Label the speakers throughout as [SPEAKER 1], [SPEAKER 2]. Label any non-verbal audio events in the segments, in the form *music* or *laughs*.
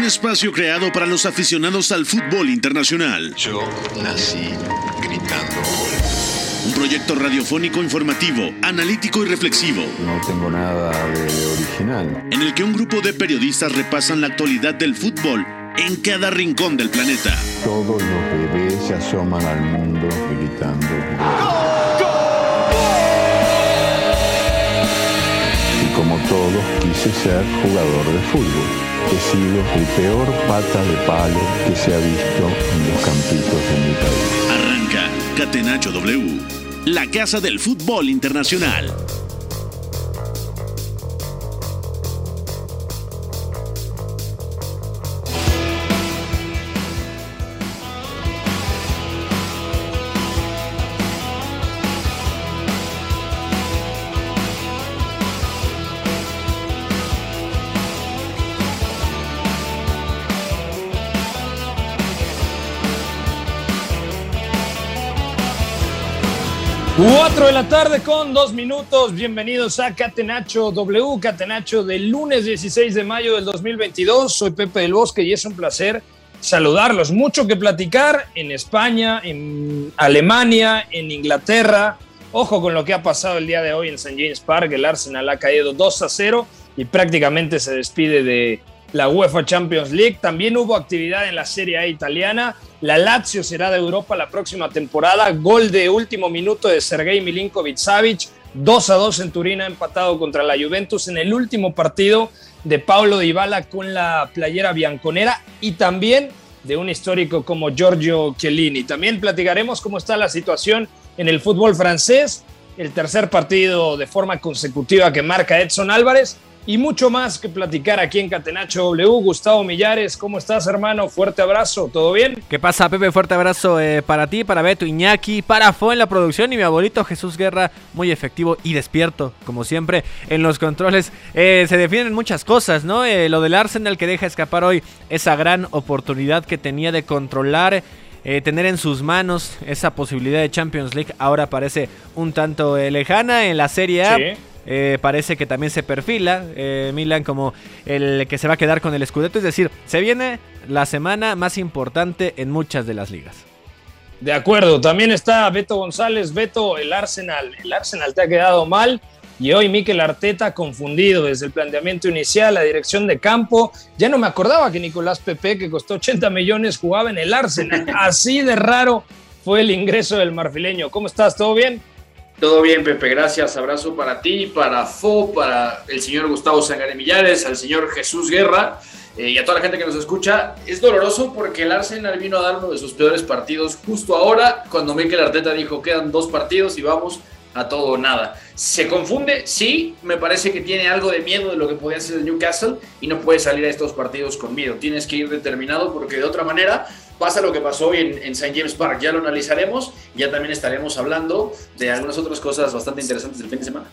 [SPEAKER 1] Un espacio creado para los aficionados al fútbol internacional.
[SPEAKER 2] Yo nací gritando gol.
[SPEAKER 1] Un proyecto radiofónico informativo, analítico y reflexivo.
[SPEAKER 3] No tengo nada de original.
[SPEAKER 1] En el que un grupo de periodistas repasan la actualidad del fútbol en cada rincón del planeta.
[SPEAKER 3] Todos los bebés se asoman al mundo gritando gol. Y como todos, quise ser jugador de fútbol. He sido el peor pata de palo que se ha visto en los campitos de mi país.
[SPEAKER 1] Arranca Catenacho W, la casa del fútbol internacional.
[SPEAKER 4] De la tarde con dos minutos. Bienvenidos a Catenacho W, Catenacho del lunes 16 de mayo del 2022. Soy Pepe del Bosque y es un placer saludarlos. Mucho que platicar en España, en Alemania, en Inglaterra. Ojo con lo que ha pasado el día de hoy en St. James Park. El Arsenal ha caído 2 a 0 y prácticamente se despide de la UEFA Champions League. También hubo actividad en la Serie A italiana. La Lazio será de Europa la próxima temporada. Gol de último minuto de Sergei Milinkovic-Savic. 2 a 2 en Turín, ha empatado contra la Juventus en el último partido de Paulo Dybala con la playera bianconera y también de un histórico como Giorgio Chiellini. También platicaremos cómo está la situación en el fútbol francés, el tercer partido de forma consecutiva que marca Edson Álvarez y mucho más que platicar aquí en Catenacho W. Gustavo Millares, ¿cómo estás, hermano? Fuerte abrazo, ¿todo bien?
[SPEAKER 5] ¿Qué pasa, Pepe? Fuerte abrazo eh, para ti, para Beto Iñaki, para Fo en la producción y mi abuelito Jesús Guerra, muy efectivo y despierto, como siempre, en los controles. Eh, se definen muchas cosas, ¿no? Eh, lo del Arsenal que deja escapar hoy esa gran oportunidad que tenía de controlar. tener en sus manos esa posibilidad de Champions League ahora parece un tanto lejana en la Serie A. Eh, parece que también se perfila eh, Milan como el que se va a quedar con el Scudetto. Es decir, se viene la semana más importante en muchas de las ligas.
[SPEAKER 4] De acuerdo, también está Beto González. Beto, el Arsenal. El Arsenal te ha quedado mal. Y hoy Mikel Arteta confundido desde el planteamiento inicial, la dirección de campo. Ya no me acordaba que Nicolás Pepe, que costó 80 millones, jugaba en el Arsenal. *laughs* Así de raro fue el ingreso del marfileño. ¿Cómo estás? ¿Todo bien?
[SPEAKER 6] Todo bien, Pepe, gracias. Abrazo para ti, para Fo, para el señor Gustavo Sangare Millares, al señor Jesús Guerra eh, y a toda la gente que nos escucha. Es doloroso porque el Arsenal vino a dar uno de sus peores partidos justo ahora, cuando Mikel Arteta dijo quedan dos partidos y vamos a todo o nada. ¿Se confunde? Sí, me parece que tiene algo de miedo de lo que podía hacer el Newcastle y no puede salir a estos partidos con miedo. Tienes que ir determinado porque de otra manera pasa lo que pasó hoy en, en St. James Park. Ya lo analizaremos, ya también estaremos hablando de algunas otras cosas bastante interesantes del fin de semana.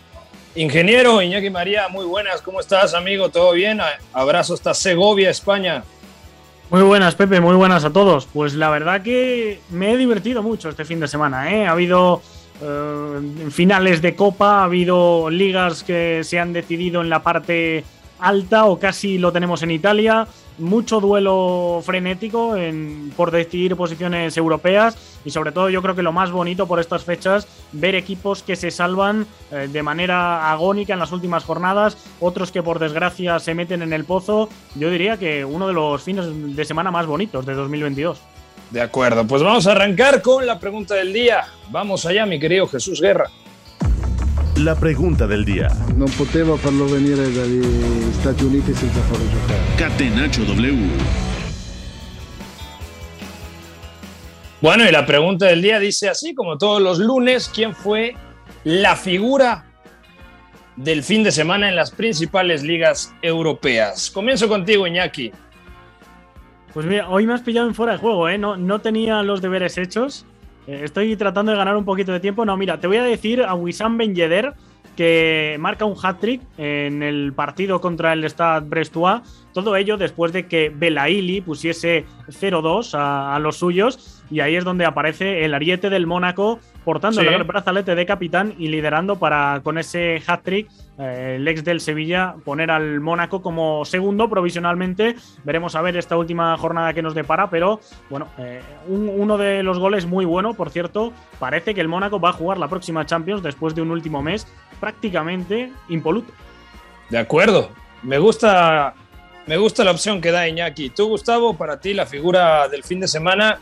[SPEAKER 4] Ingeniero Iñaki María, muy buenas, ¿cómo estás, amigo? ¿Todo bien? Abrazo hasta Segovia, España.
[SPEAKER 7] Muy buenas, Pepe, muy buenas a todos. Pues la verdad que me he divertido mucho este fin de semana. ¿eh? Ha habido eh, finales de Copa, ha habido ligas que se han decidido en la parte alta o casi lo tenemos en Italia. Mucho duelo frenético en, por decidir posiciones europeas y sobre todo yo creo que lo más bonito por estas fechas, ver equipos que se salvan eh, de manera agónica en las últimas jornadas, otros que por desgracia se meten en el pozo. Yo diría que uno de los fines de semana más bonitos de 2022.
[SPEAKER 4] De acuerdo, pues vamos a arrancar con la pregunta del día. Vamos allá, mi querido Jesús Guerra.
[SPEAKER 1] La pregunta del día.
[SPEAKER 8] No poteva farlo venire dagli Stati Uniti senza farlo giocare.
[SPEAKER 1] Catenacho W.
[SPEAKER 4] Bueno, y la pregunta del día dice así, como todos los lunes, ¿quién fue la figura del fin de semana en las principales ligas europeas? Comienzo contigo, Iñaki.
[SPEAKER 7] Pues mira, hoy me has pillado en fuera de juego, ¿eh? No, no tenía los deberes hechos. Eh, estoy tratando de ganar un poquito de tiempo. No, mira, te voy a decir a Wissam Ben Yedder que marca un hat-trick en el partido contra el Stade Brestois. Todo ello después de que Belaili pusiese 0-2 a, a, los suyos. y ahí es donde aparece el ariete del Mónaco portando
[SPEAKER 4] Sí.
[SPEAKER 7] el brazalete de capitán y liderando para con ese hat-trick eh, el ex del Sevilla poner al Mónaco como segundo provisionalmente. Veremos a ver esta última jornada que nos depara, pero bueno, eh, un- uno de los goles muy bueno, por cierto, parece que el Mónaco va a jugar la próxima Champions después de un último mes prácticamente impoluto.
[SPEAKER 4] De acuerdo. Me gusta, me gusta la opción que da Iñaki. Tú, Gustavo, para ti la figura del fin de semana,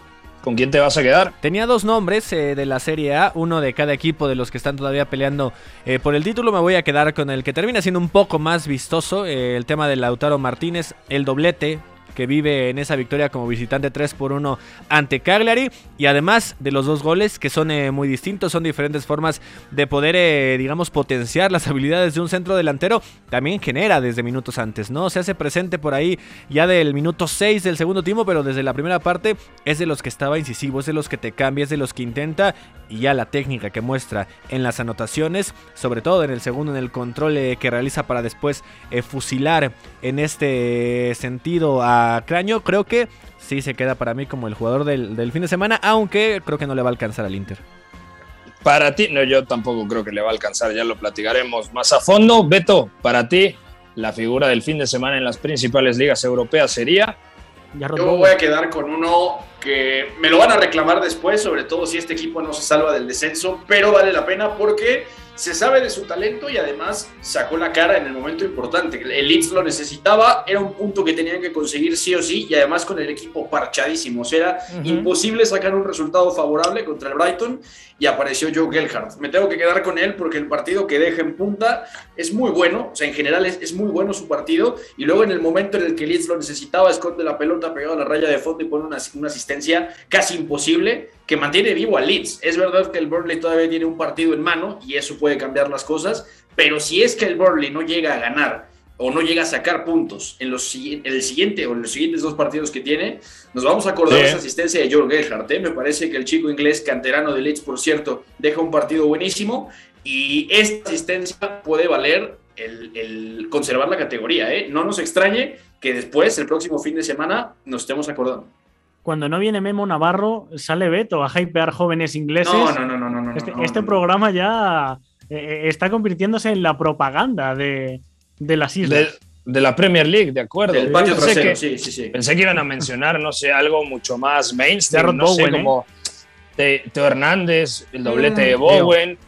[SPEAKER 4] ¿con quién te vas a quedar?
[SPEAKER 5] Tenía dos nombres eh, de la Serie A, uno de cada equipo de los que están todavía peleando eh, por el título. Me voy a quedar con el que termina siendo un poco más vistoso, eh, el tema de Lautaro Martínez, el doblete que vive en esa victoria como visitante 3 por 1 ante Cagliari y además de los dos goles que son eh, muy distintos, son diferentes formas de poder eh, digamos potenciar las habilidades de un centro delantero, también genera desde minutos antes, ¿no? Se hace presente por ahí ya del minuto 6 del segundo tiempo, pero desde la primera parte es de los que estaba incisivo, es de los que te cambia, es de los que intenta y ya la técnica que muestra en las anotaciones, sobre todo en el segundo, en el control eh, que realiza para después eh, fusilar en este sentido a Craño, creo que sí se queda para mí como el jugador del, del fin de semana, aunque creo que no le va a alcanzar al Inter.
[SPEAKER 4] Para ti, no, yo tampoco creo que le va a alcanzar, ya lo platicaremos más a fondo. Beto, para ti, la figura del fin de semana en las principales ligas europeas sería.
[SPEAKER 7] Ya
[SPEAKER 6] Yo voy a quedar con uno que me lo van a reclamar después, sobre todo si este equipo no se salva del descenso, pero vale la pena porque se sabe de su talento y además sacó la cara en el momento importante. El Leeds lo necesitaba, era un punto que tenían que conseguir sí o sí y además con el equipo parchadísimo. O sea, era imposible sacar un resultado favorable contra el Brighton y apareció Joe Gelhardt. Me tengo que quedar con él porque el partido que deja en punta es muy bueno, o sea, en general es, es muy bueno su partido y luego en el momento en el que Leeds lo necesitaba, esconde la pelota pegado a la raya de fondo y pone una, una asistencia casi imposible que mantiene vivo al Leeds. Es verdad que el Burnley todavía tiene un partido en mano y eso puede cambiar las cosas, pero si es que el Burnley no llega a ganar o no llega a sacar puntos en, los, en el siguiente o en los siguientes dos partidos que tiene, nos vamos a acordar
[SPEAKER 4] Sí.
[SPEAKER 6] de esa asistencia de George Gerhardt. ¿eh? Me parece que el chico inglés, canterano de Leeds, por cierto, deja un partido buenísimo y esta asistencia puede valer el, el conservar la categoría. ¿eh? No nos extrañe que después, el próximo fin de semana, nos estemos acordando.
[SPEAKER 7] Cuando no viene Memo Navarro, sale Beto a hypear jóvenes ingleses.
[SPEAKER 6] No, no, no, no, no. no,
[SPEAKER 7] Este,
[SPEAKER 6] no,
[SPEAKER 7] este
[SPEAKER 6] no.
[SPEAKER 7] programa ya eh, está convirtiéndose en la propaganda de, de las islas.
[SPEAKER 4] De, de la Premier League, de acuerdo.
[SPEAKER 6] Del patio
[SPEAKER 4] Pensé
[SPEAKER 6] trasero,
[SPEAKER 4] que-
[SPEAKER 6] sí, sí, sí.
[SPEAKER 4] Pensé que iban a mencionar, no sé, algo mucho más mainstream, no sé,
[SPEAKER 7] Bowen, ¿eh?
[SPEAKER 4] como Te- Teo Hernández, el doblete de
[SPEAKER 7] Mm,
[SPEAKER 4] Bowen,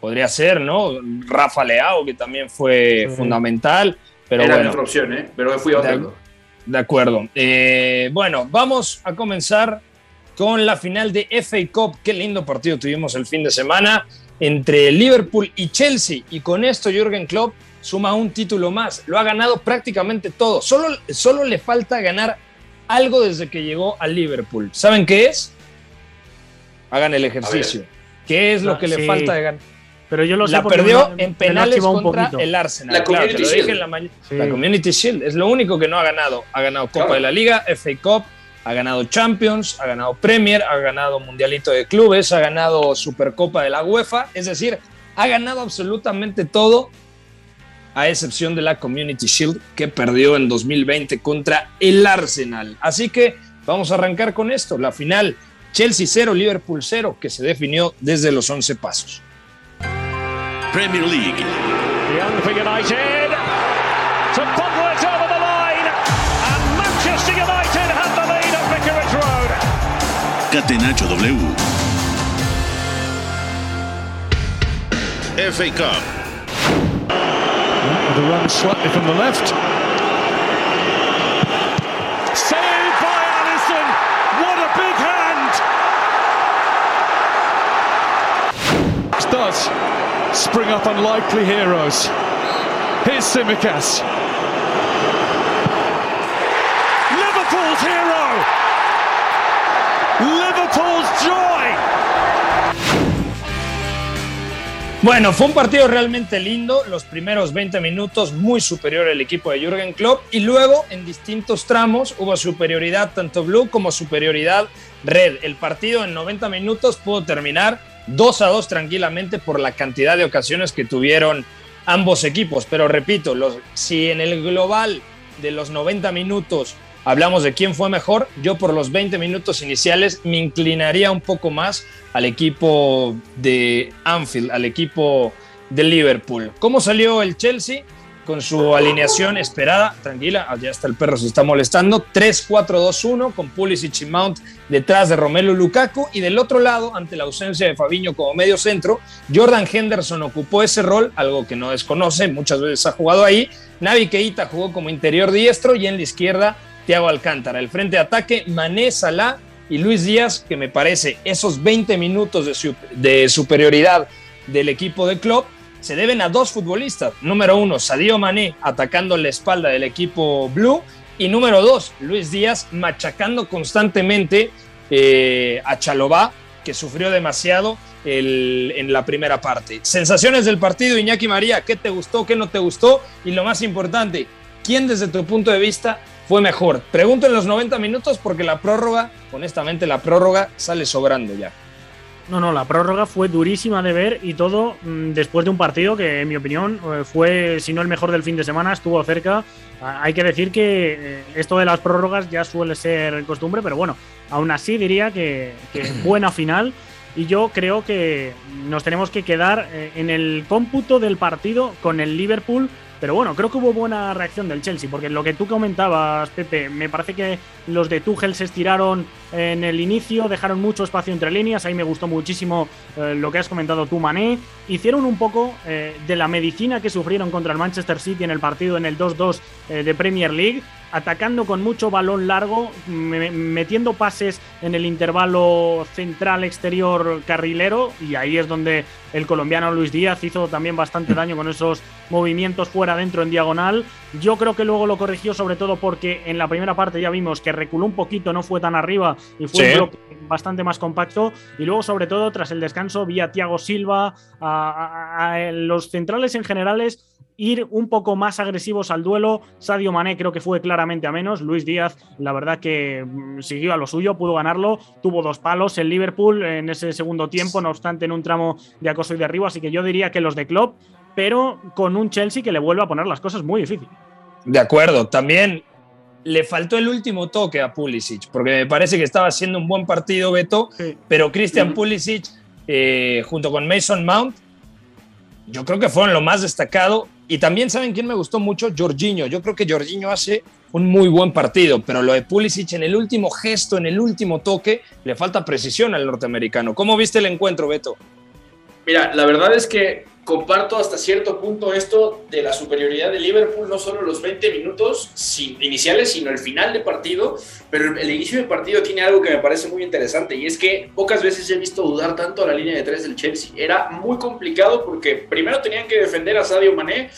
[SPEAKER 4] podría ser, ¿no? Rafa Leao, que también fue fundamental, pero
[SPEAKER 6] Era
[SPEAKER 4] bueno,
[SPEAKER 6] otra opción, ¿eh? Pero fui a
[SPEAKER 4] De-
[SPEAKER 6] otro.
[SPEAKER 4] de acuerdo. Eh, bueno, vamos a comenzar con la final de FA Cup. Qué lindo partido tuvimos el fin de semana entre Liverpool y Chelsea. Y con esto Jürgen Klopp suma un título más. Lo ha ganado prácticamente todo. Solo, solo le falta ganar algo desde que llegó a Liverpool. ¿Saben qué es? Hagan el ejercicio. ¿Qué es lo
[SPEAKER 7] Ah,
[SPEAKER 4] que le falta de ganar?
[SPEAKER 7] Pero yo lo sé
[SPEAKER 4] La
[SPEAKER 7] porque
[SPEAKER 4] perdió
[SPEAKER 7] me
[SPEAKER 4] en penales contra el Arsenal.
[SPEAKER 6] La
[SPEAKER 4] Claro,
[SPEAKER 6] Community Shield.
[SPEAKER 4] en la mañana.
[SPEAKER 7] Sí.
[SPEAKER 4] La Community Shield es lo único que no ha ganado. Ha ganado Copa
[SPEAKER 6] Claro.
[SPEAKER 4] de la Liga, FA Cup, ha ganado Champions, ha ganado Premier, ha ganado Mundialito de Clubes, ha ganado Supercopa de la UEFA. Es decir, ha ganado absolutamente todo, a excepción de la Community Shield que perdió en 2020 contra el Arsenal. Así que vamos a arrancar con esto. La final, Chelsea 0, Liverpool 0, que se definió desde los 11 pasos.
[SPEAKER 1] Premier League.
[SPEAKER 9] Young for United. To over the line. And Manchester United have the lead at Vicarage Road.
[SPEAKER 1] Catenacho W. FA Cup.
[SPEAKER 9] The run slightly from the left. Saved by Allison. What a big hand. Does spring up unlikely heroes. Here's Simicas. Liverpool's hero. Liverpool's joy.
[SPEAKER 4] Bueno, fue un partido realmente lindo. Los primeros 20 minutos muy superior el equipo de Jürgen Klopp y luego en distintos tramos hubo superioridad tanto blue como superioridad red. El partido en 90 minutos pudo terminar 2 a 2 tranquilamente por la cantidad de ocasiones que tuvieron ambos equipos. Pero repito, los, si en el global de los 90 minutos hablamos de quién fue mejor, yo por los 20 minutos iniciales me inclinaría un poco más al equipo de Anfield, al equipo de Liverpool. ¿Cómo salió el Chelsea? Con su alineación esperada, tranquila, allá está el perro, se está molestando. 3-4-2-1 con Pulisic y Mount detrás de Romelu Lukaku. Y del otro lado, ante la ausencia de Fabiño como medio centro, Jordan Henderson ocupó ese rol, algo que no desconoce, muchas veces ha jugado ahí. Navi Keita jugó como interior diestro y en la izquierda Thiago Alcántara. El frente de ataque, Mané, Salah y Luis Díaz, que me parece esos 20 minutos de, superioridad del equipo de club se deben a dos futbolistas. Número uno, Sadio Mané atacando la espalda del equipo blue. Y número dos, Luis Díaz machacando constantemente eh, a Chalobá, que sufrió demasiado en la primera parte. Sensaciones del partido, Iñaki María, ¿qué te gustó, qué no te gustó? Y lo más importante, ¿quién desde tu punto de vista fue mejor? Pregunto en los 90 minutos porque la prórroga, honestamente, la prórroga sale sobrando ya.
[SPEAKER 7] No, no, la prórroga fue durísima de ver y todo mm, después de un partido que, en mi opinión, eh, fue, si no el mejor del fin de semana, estuvo cerca. Ah, hay que decir que eh, esto de las prórrogas ya suele ser costumbre, pero bueno, aún así diría que, que *clears throat* buena final. Y yo creo que nos tenemos que quedar eh, en el cómputo del partido con el Liverpool pero bueno, creo que hubo buena reacción del Chelsea, porque lo que tú comentabas, Pepe, me parece que los de Tuchel se estiraron en el inicio, dejaron mucho espacio entre líneas, ahí me gustó muchísimo eh, lo que has comentado tú, Mané. Hicieron un poco eh, de la medicina que sufrieron contra el Manchester City en el partido en el 2-2 eh, de Premier League, atacando con mucho balón largo, metiendo pases en el intervalo central exterior carrilero y ahí es donde el colombiano Luis Díaz hizo también bastante daño con esos movimientos fuera dentro en diagonal. Yo creo que luego lo corrigió sobre todo porque en la primera parte ya vimos que reculó un poquito, no fue tan arriba y fue un bloque bastante más compacto y luego sobre todo tras el descanso vía a Thiago Silva, a los centrales en generales ir un poco más agresivos al duelo. Sadio Mané creo que fue claramente a menos. Luis Díaz, la verdad que mm, siguió a lo suyo, pudo ganarlo. Tuvo dos palos el Liverpool en ese segundo tiempo, no obstante en un tramo de acoso y derribo. Así que yo diría que los de Klopp, pero con un Chelsea que le vuelve a poner las cosas muy difíciles.
[SPEAKER 4] De acuerdo, también le faltó el último toque a Pulisic, porque me parece que estaba haciendo un buen partido Beto, pero Christian Pulisic eh, junto con Mason Mount, yo creo que fueron lo más destacado y también saben quién me gustó mucho, Jorginho. Yo creo que Jorginho hace un muy buen partido, pero lo de Pulisic en el último gesto, en el último toque, le falta precisión al norteamericano. ¿Cómo viste el encuentro, Beto?
[SPEAKER 6] Mira, la verdad es que comparto hasta cierto punto esto de la superioridad de Liverpool, no solo los 20 minutos iniciales, sino el final de partido, pero el inicio de partido tiene algo que me parece muy interesante y es que pocas veces he visto dudar tanto a la línea de tres del Chelsea. Era muy complicado porque primero tenían que defender a Sadio Mané,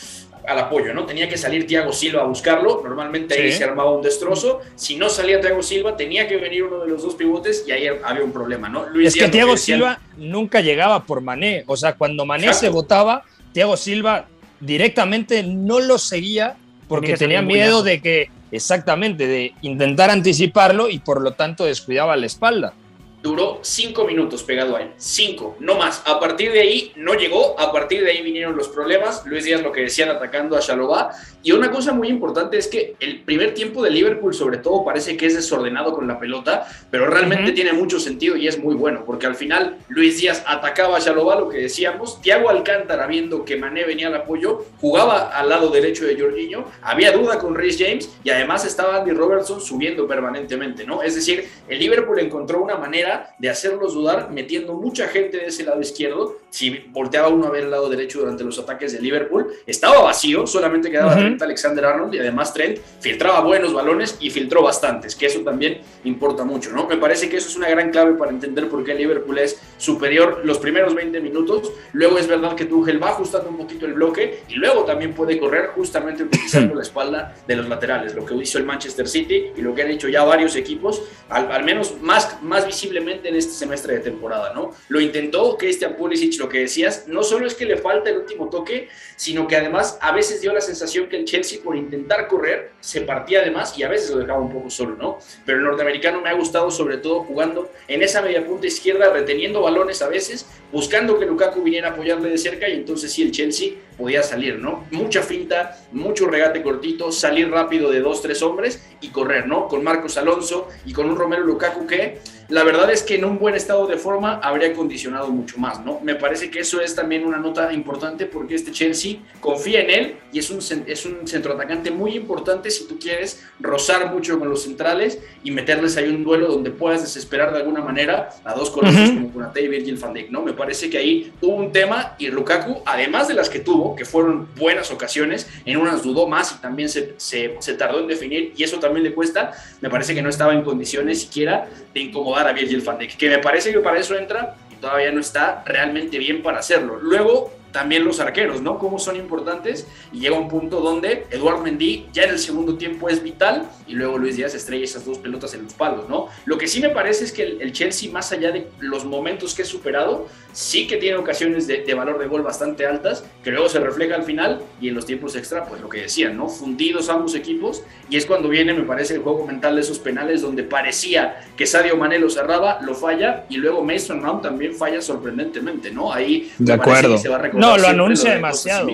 [SPEAKER 6] al apoyo, ¿no? Tenía que salir Thiago Silva a buscarlo, normalmente ahí se armaba un destrozo, si no salía Thiago Silva tenía que venir uno de los dos pivotes y ahí había un problema, ¿no?
[SPEAKER 4] es que Thiago Silva nunca llegaba por Mané, o sea, cuando Mané se votaba, Thiago Silva directamente no lo seguía porque tenía miedo de que, exactamente, de intentar anticiparlo y por lo tanto descuidaba la espalda
[SPEAKER 6] duró cinco minutos pegado a él. Cinco, no más. A partir de ahí no llegó, a partir de ahí vinieron los problemas. Luis Díaz lo que decían atacando a Chalobá. Y una cosa muy importante es que el primer tiempo de Liverpool, sobre todo, parece que es desordenado con la pelota, pero realmente tiene mucho sentido y es muy bueno, porque al final Luis Díaz atacaba a Chalobá, lo que decíamos. Thiago Alcántara, viendo que Mané venía al apoyo, jugaba al lado derecho de Jorginho. Había duda con Rhys James y además estaba Andy Robertson subiendo permanentemente, ¿no? Es decir, el Liverpool encontró una manera de hacerlos dudar, metiendo mucha gente de ese lado izquierdo. Si volteaba uno a ver el lado derecho durante los ataques de Liverpool, estaba vacío, solamente quedaba Trent Alexander Arnold y además Trent filtraba buenos balones y filtró bastantes, que eso también importa mucho, ¿no? Me parece que eso es una gran clave para entender por qué Liverpool es superior los primeros 20 minutos. Luego es verdad que Tuchel va ajustando un poquito el bloque y luego también puede correr justamente utilizando *clears throat* la espalda de los laterales, lo que hizo el Manchester City y lo que han hecho ya varios equipos, al, al menos más, más visible en este semestre de temporada, ¿no? Lo intentó Christian Pulisic, lo que decías, no solo es que le falta el último toque, sino que además a veces dio la sensación que el Chelsea por intentar correr se partía además y a veces lo dejaba un poco solo, ¿no? Pero el norteamericano me ha gustado sobre todo jugando en esa media punta izquierda, reteniendo balones a veces, buscando que Lukaku viniera a apoyarle de cerca y entonces sí el Chelsea podía salir, ¿no? Mucha finta, mucho regate cortito, salir rápido de dos, tres hombres y correr, ¿no? Con Marcos Alonso y con un Romero Lukaku que la verdad es que en un buen estado de forma habría condicionado mucho más, ¿no? Me parece que eso es también una nota importante porque este Chelsea confía en él y es un, es un centroatacante muy importante si tú quieres rozar mucho con los centrales y meterles ahí un duelo donde puedas desesperar de alguna manera a dos colossos como Konate y Virgil van Dijk, ¿no? Me parece que ahí hubo un tema y Lukaku, además de las que tuvo, que fueron buenas ocasiones, en unas dudó más y también se, se, se tardó en definir y eso también le cuesta, me parece que no estaba en condiciones siquiera de incomodar a Virgil van que me parece que para eso entra y todavía no está realmente bien para hacerlo. Luego, también los arqueros, ¿no? Cómo son importantes y llega un punto donde Eduard Mendy ya en el segundo tiempo es vital y luego Luis Díaz estrella esas dos pelotas en los palos, ¿no? Lo que sí me parece es que el, el Chelsea, más allá de los momentos que he superado, sí que tiene ocasiones de, de, valor de gol bastante altas, que luego se refleja al final y en los tiempos extra, pues lo que decían, ¿no? Fundidos ambos equipos y es cuando viene, me parece, el juego mental de esos penales donde parecía que Sadio Mané lo cerraba, lo falla y luego Mason Mount también falla sorprendentemente, ¿no? Ahí
[SPEAKER 4] de acuerdo.
[SPEAKER 6] se va a
[SPEAKER 4] no, lo anuncia demasiado.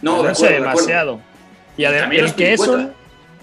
[SPEAKER 6] No,
[SPEAKER 4] lo
[SPEAKER 6] de
[SPEAKER 4] anuncia
[SPEAKER 6] acuerdo,
[SPEAKER 4] demasiado. Y además, el que, es un,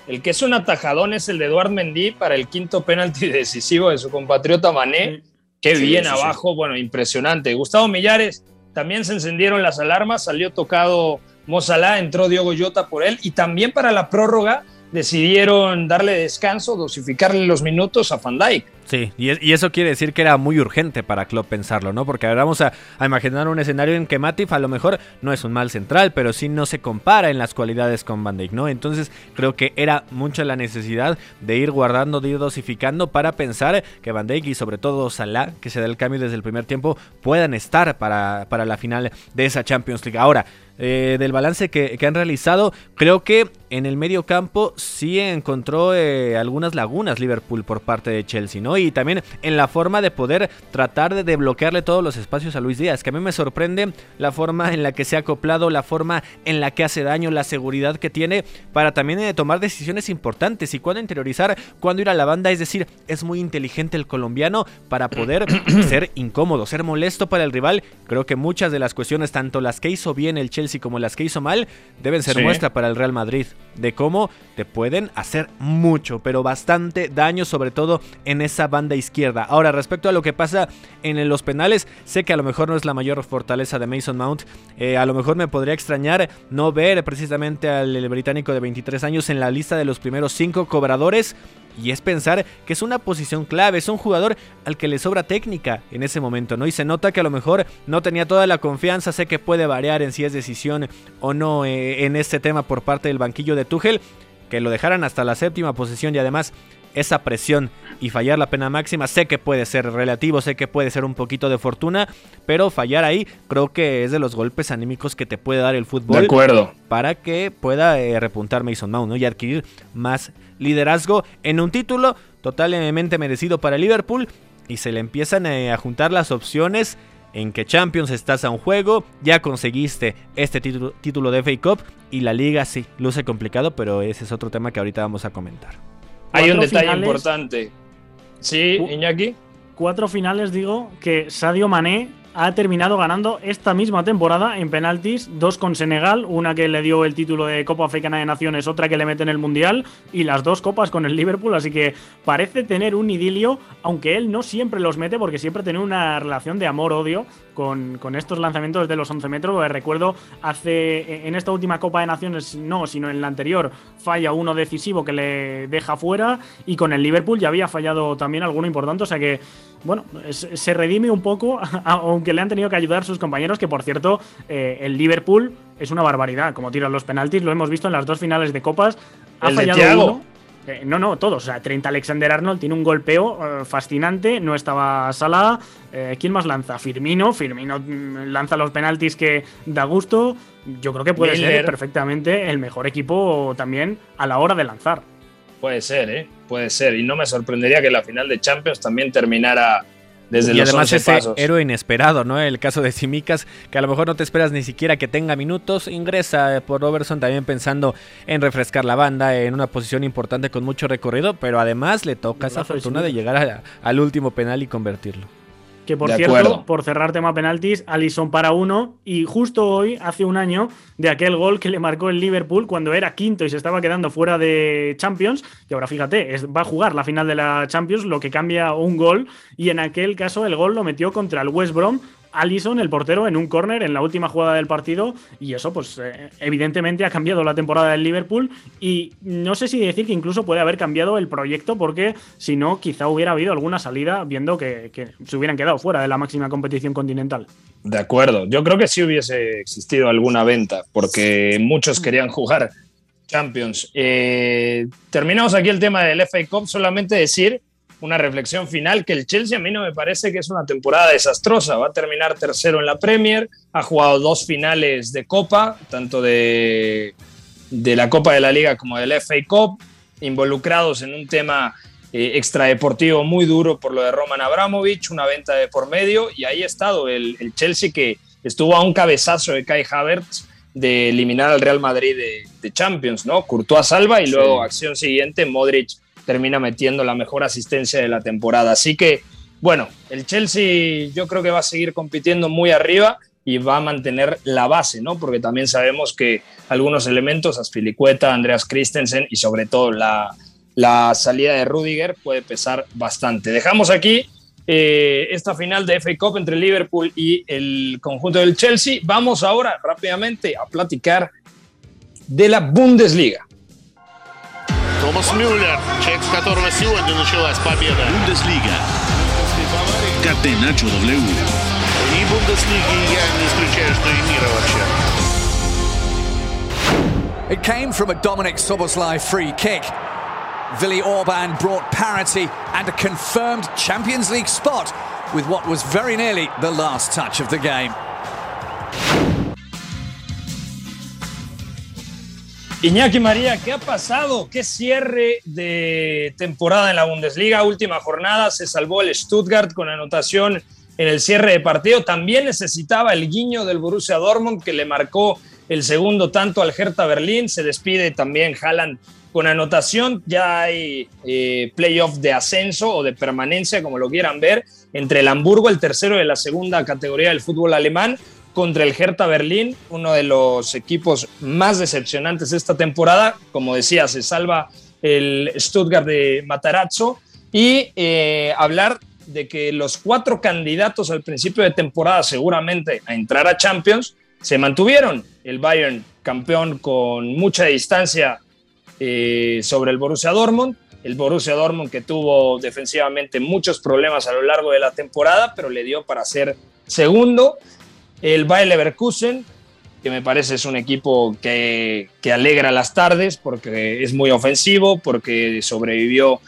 [SPEAKER 4] el que es un atajadón es el de Eduard Mendy para el quinto penalti *laughs* decisivo de su compatriota Mané. Qué
[SPEAKER 6] Sí,
[SPEAKER 4] bien
[SPEAKER 6] sí,
[SPEAKER 4] abajo, bueno, impresionante. Gustavo Millares, también se encendieron las alarmas, salió tocado Mozalá, entró Diogo Jota por él y también para la prórroga decidieron darle descanso, dosificarle los minutos a Van Dijk.
[SPEAKER 5] Sí, y, es- y eso quiere decir que era muy urgente para Klopp pensarlo, ¿no? Porque ahora vamos a, a imaginar un escenario en que Matip a lo mejor no es un mal central, pero sí no se compara en las cualidades con Van Dijk, ¿no? Entonces creo que era mucha la necesidad de ir guardando, de ir dosificando para pensar que Van Dijk y sobre todo Salah, que se da el cambio desde el primer tiempo, puedan estar para, para la final de esa Champions League. Ahora, eh, del balance que, que han realizado, creo que en el medio campo sí encontró eh, algunas lagunas Liverpool por parte de Chelsea, ¿no? Y también en la forma de poder tratar de desbloquearle todos los espacios a Luis Díaz, que a mí me sorprende la forma en la que se ha acoplado, la forma en la que hace daño, la seguridad que tiene para también eh, tomar decisiones importantes y cuándo interiorizar, cuándo ir a la banda, es decir, es muy inteligente el colombiano para poder *clears throat* ser incómodo, ser molesto para el rival. Creo que muchas de las cuestiones, tanto las que hizo bien el Chelsea como las que hizo mal, deben ser
[SPEAKER 4] Sí.
[SPEAKER 5] muestra para el Real Madrid de cómo te pueden hacer mucho, pero bastante daño, sobre todo en esa banda izquierda. Ahora, respecto a lo que pasa en los penales, sé que a lo mejor no es la mayor fortaleza de Mason Mount. Eh, a lo mejor me podría extrañar no ver precisamente al británico de 23 años en la lista de los primeros cinco cobradores. Y es pensar que es una posición clave, es un jugador al que le sobra técnica en ese momento, ¿no? Y se nota que a lo mejor no tenía toda la confianza, sé que puede variar en si es decisión o no eh, en este tema por parte del banquillo de Tuchel, que lo dejaran hasta la séptima posición y además esa presión y fallar la pena máxima, sé que puede ser relativo, sé que puede ser un poquito de fortuna, pero fallar ahí creo que es de los golpes anímicos que te puede dar el fútbol
[SPEAKER 4] acuerdo.
[SPEAKER 5] para que pueda eh, repuntar Mason Mount ¿no? y adquirir más liderazgo en un título totalmente merecido para Liverpool y se le empiezan eh, a juntar las opciones en que Champions estás a un juego, ya conseguiste este título, título de FA Cup y la liga sí, luce complicado, pero ese es otro tema que ahorita vamos a comentar.
[SPEAKER 4] Hay un detalle
[SPEAKER 7] finales.
[SPEAKER 4] importante. Sí. Iñaki.
[SPEAKER 7] Cuatro finales, digo, que Sadio Mané ha terminado ganando esta misma temporada en penaltis, dos con Senegal, una que le dio el título de Copa Africana de Naciones, otra que le mete en el Mundial, y las dos copas con el Liverpool, así que parece tener un idilio, aunque él no siempre los mete, porque siempre tiene una relación de amor-odio con, con estos lanzamientos de los 11 metros, porque recuerdo hace, en esta última Copa de Naciones, no, sino en la anterior, falla uno decisivo que le deja fuera, y con el Liverpool ya había fallado también alguno importante, o sea que bueno, se redime un poco, *laughs* aunque le han tenido que ayudar sus compañeros, que por cierto, eh, el Liverpool es una barbaridad, como tiran los penaltis, lo hemos visto en las dos finales de copas, ha
[SPEAKER 4] El de
[SPEAKER 7] fallado uno. Eh, no, no, todos. O sea, Trent Alexander Arnold tiene un golpeo eh, fascinante. No estaba Salah. Eh, ¿Quién más lanza? Firmino. Firmino mm, lanza los penaltis que da gusto. Yo creo que puede ser perfectamente el mejor equipo también a la hora de lanzar.
[SPEAKER 4] Puede ser, ¿eh? Puede ser. Y no me sorprendería que la final de Champions también terminara desde
[SPEAKER 5] y
[SPEAKER 4] los
[SPEAKER 5] además
[SPEAKER 4] 11
[SPEAKER 5] ese
[SPEAKER 4] pasos.
[SPEAKER 5] héroe inesperado, ¿no? El caso de Simicas, que a lo mejor no te esperas ni siquiera que tenga minutos, ingresa eh, por Robertson también pensando en refrescar la banda, en una posición importante con mucho recorrido, pero además le toca esa fortuna de llegar a- al último penal y convertirlo.
[SPEAKER 7] Que por
[SPEAKER 4] De
[SPEAKER 7] cierto,
[SPEAKER 4] acuerdo.
[SPEAKER 7] por cerrar tema penaltis, Alison para uno. Y justo hoy, hace un año, de aquel gol que le marcó el Liverpool cuando era quinto y se estaba quedando fuera de Champions. Y ahora fíjate, es- va a jugar la final de la Champions, lo que cambia un gol. Y en aquel caso, el gol lo metió contra el West Brom. Allison, el portero, en un córner en la última jugada del partido. Y eso, pues, eh, evidentemente ha cambiado la temporada del Liverpool. Y no sé si decir que incluso puede haber cambiado el proyecto, porque si no, quizá hubiera habido alguna salida viendo que, se hubieran quedado fuera de la máxima competición continental.
[SPEAKER 4] De acuerdo, yo creo que sí hubiese existido alguna venta, porque muchos querían jugar Champions. Eh, terminamos aquí el tema del FA Cup, solamente decir una reflexión final, que el Chelsea a mí no me parece que es una temporada desastrosa, va a terminar tercero en la Premier, ha jugado dos finales de Copa, tanto de, de la Copa de la Liga como del FA Cup, involucrados en un tema eh, extradeportivo muy duro por lo de Roman Abramovich, una venta de por medio, y ahí ha estado el, el Chelsea que estuvo a un cabezazo de Kai Havertz de eliminar al Real Madrid de, de Champions, ¿no? Courtois salva y luego, acción siguiente, Modric termina metiendo la mejor asistencia de la temporada. Así que, bueno, el Chelsea yo creo que va a seguir compitiendo muy arriba y va a mantener la base, ¿no? Porque también sabemos que algunos elementos, Aspilicueta, Andreas Christensen y sobre todo la, la salida de Rudiger puede pesar bastante. Dejamos aquí eh, esta final de FA Cup entre Liverpool y el conjunto del Chelsea. Vamos ahora rápidamente a platicar de la Bundesliga.
[SPEAKER 10] Томас Мюллер, человек, с которого сегодня началась победа.
[SPEAKER 1] Bundesliga. Catenacho W.
[SPEAKER 10] И Бундеслиги я не исключаю, что и мира вообще.
[SPEAKER 11] It came from a Dominic Soboslai free kick. Willi Orban brought parity and a confirmed Champions League spot with what was very nearly the last touch of the game.
[SPEAKER 4] Iñaki María, ¿qué ha pasado? ¿Qué cierre de temporada en la Bundesliga? Última jornada, se salvó el Stuttgart con anotación en el cierre de partido. También necesitaba el guiño del Borussia Dortmund que le marcó el segundo tanto al Hertha Berlín. Se despide también Haaland con anotación. Ya hay eh, playoff de ascenso o de permanencia, como lo quieran ver, entre el Hamburgo, el tercero de la segunda categoría del fútbol alemán, contra el Hertha Berlín, uno de los equipos más decepcionantes esta temporada. Como decía, se salva el Stuttgart de Matarazzo. Y eh, hablar de que los cuatro candidatos al principio de temporada seguramente a entrar a Champions se mantuvieron. El Bayern campeón con mucha distancia eh, sobre el Borussia Dortmund. El Borussia Dortmund que tuvo defensivamente muchos problemas a lo largo de la temporada, pero le dio para ser segundo. El Bayer Leverkusen, que me parece es un equipo que, que alegra las tardes porque es muy ofensivo, porque sobrevivió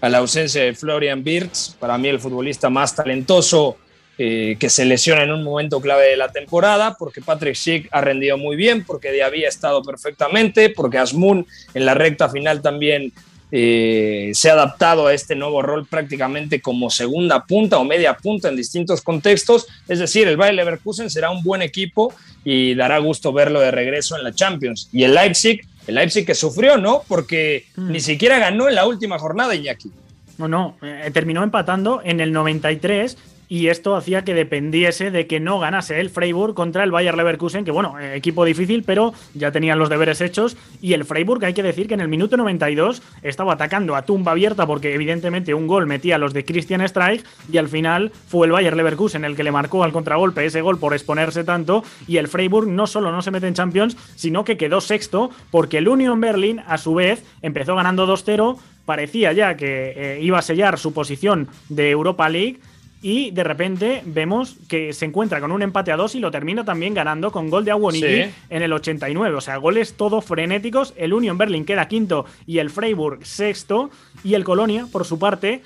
[SPEAKER 4] a la ausencia de Florian Wirtz, para mí el futbolista más talentoso eh, que se lesiona en un momento clave de la temporada, porque Patrick Schick ha rendido muy bien, porque Diaby ha estado perfectamente, porque Asmun en la recta final también eh, se ha adaptado a este nuevo rol prácticamente como segunda punta o media punta en distintos contextos. Es decir, el Bayer Leverkusen será un buen equipo y dará gusto verlo de regreso en la Champions. Y el Leipzig, el Leipzig que sufrió, ¿no? Porque
[SPEAKER 7] Mm.
[SPEAKER 4] ni siquiera ganó en la última jornada, Iñaki.
[SPEAKER 7] No, no, eh, terminó empatando en el 93 y esto hacía que dependiese de que no ganase el Freiburg contra el Bayer Leverkusen, que bueno, eh, equipo difícil, pero ya tenían los deberes hechos. Y el Freiburg, hay que decir que en el minuto 92 estaba atacando a tumba abierta porque evidentemente un gol metía a los de Christian Streich y al final fue el Bayer Leverkusen el que le marcó al contragolpe ese gol por exponerse tanto. Y el Freiburg no solo no se mete en Champions, sino que quedó sexto porque el Union Berlin a su vez empezó ganando 2-0 parecía ya que eh, iba a sellar su posición de Europa League y de repente vemos que se encuentra con un empate a dos y lo termina también ganando con gol de Awonigi
[SPEAKER 4] Sí.
[SPEAKER 7] en el 89. O sea, goles todo frenéticos. El Union Berlin queda quinto y el Freiburg sexto. Y el Colonia, por su parte,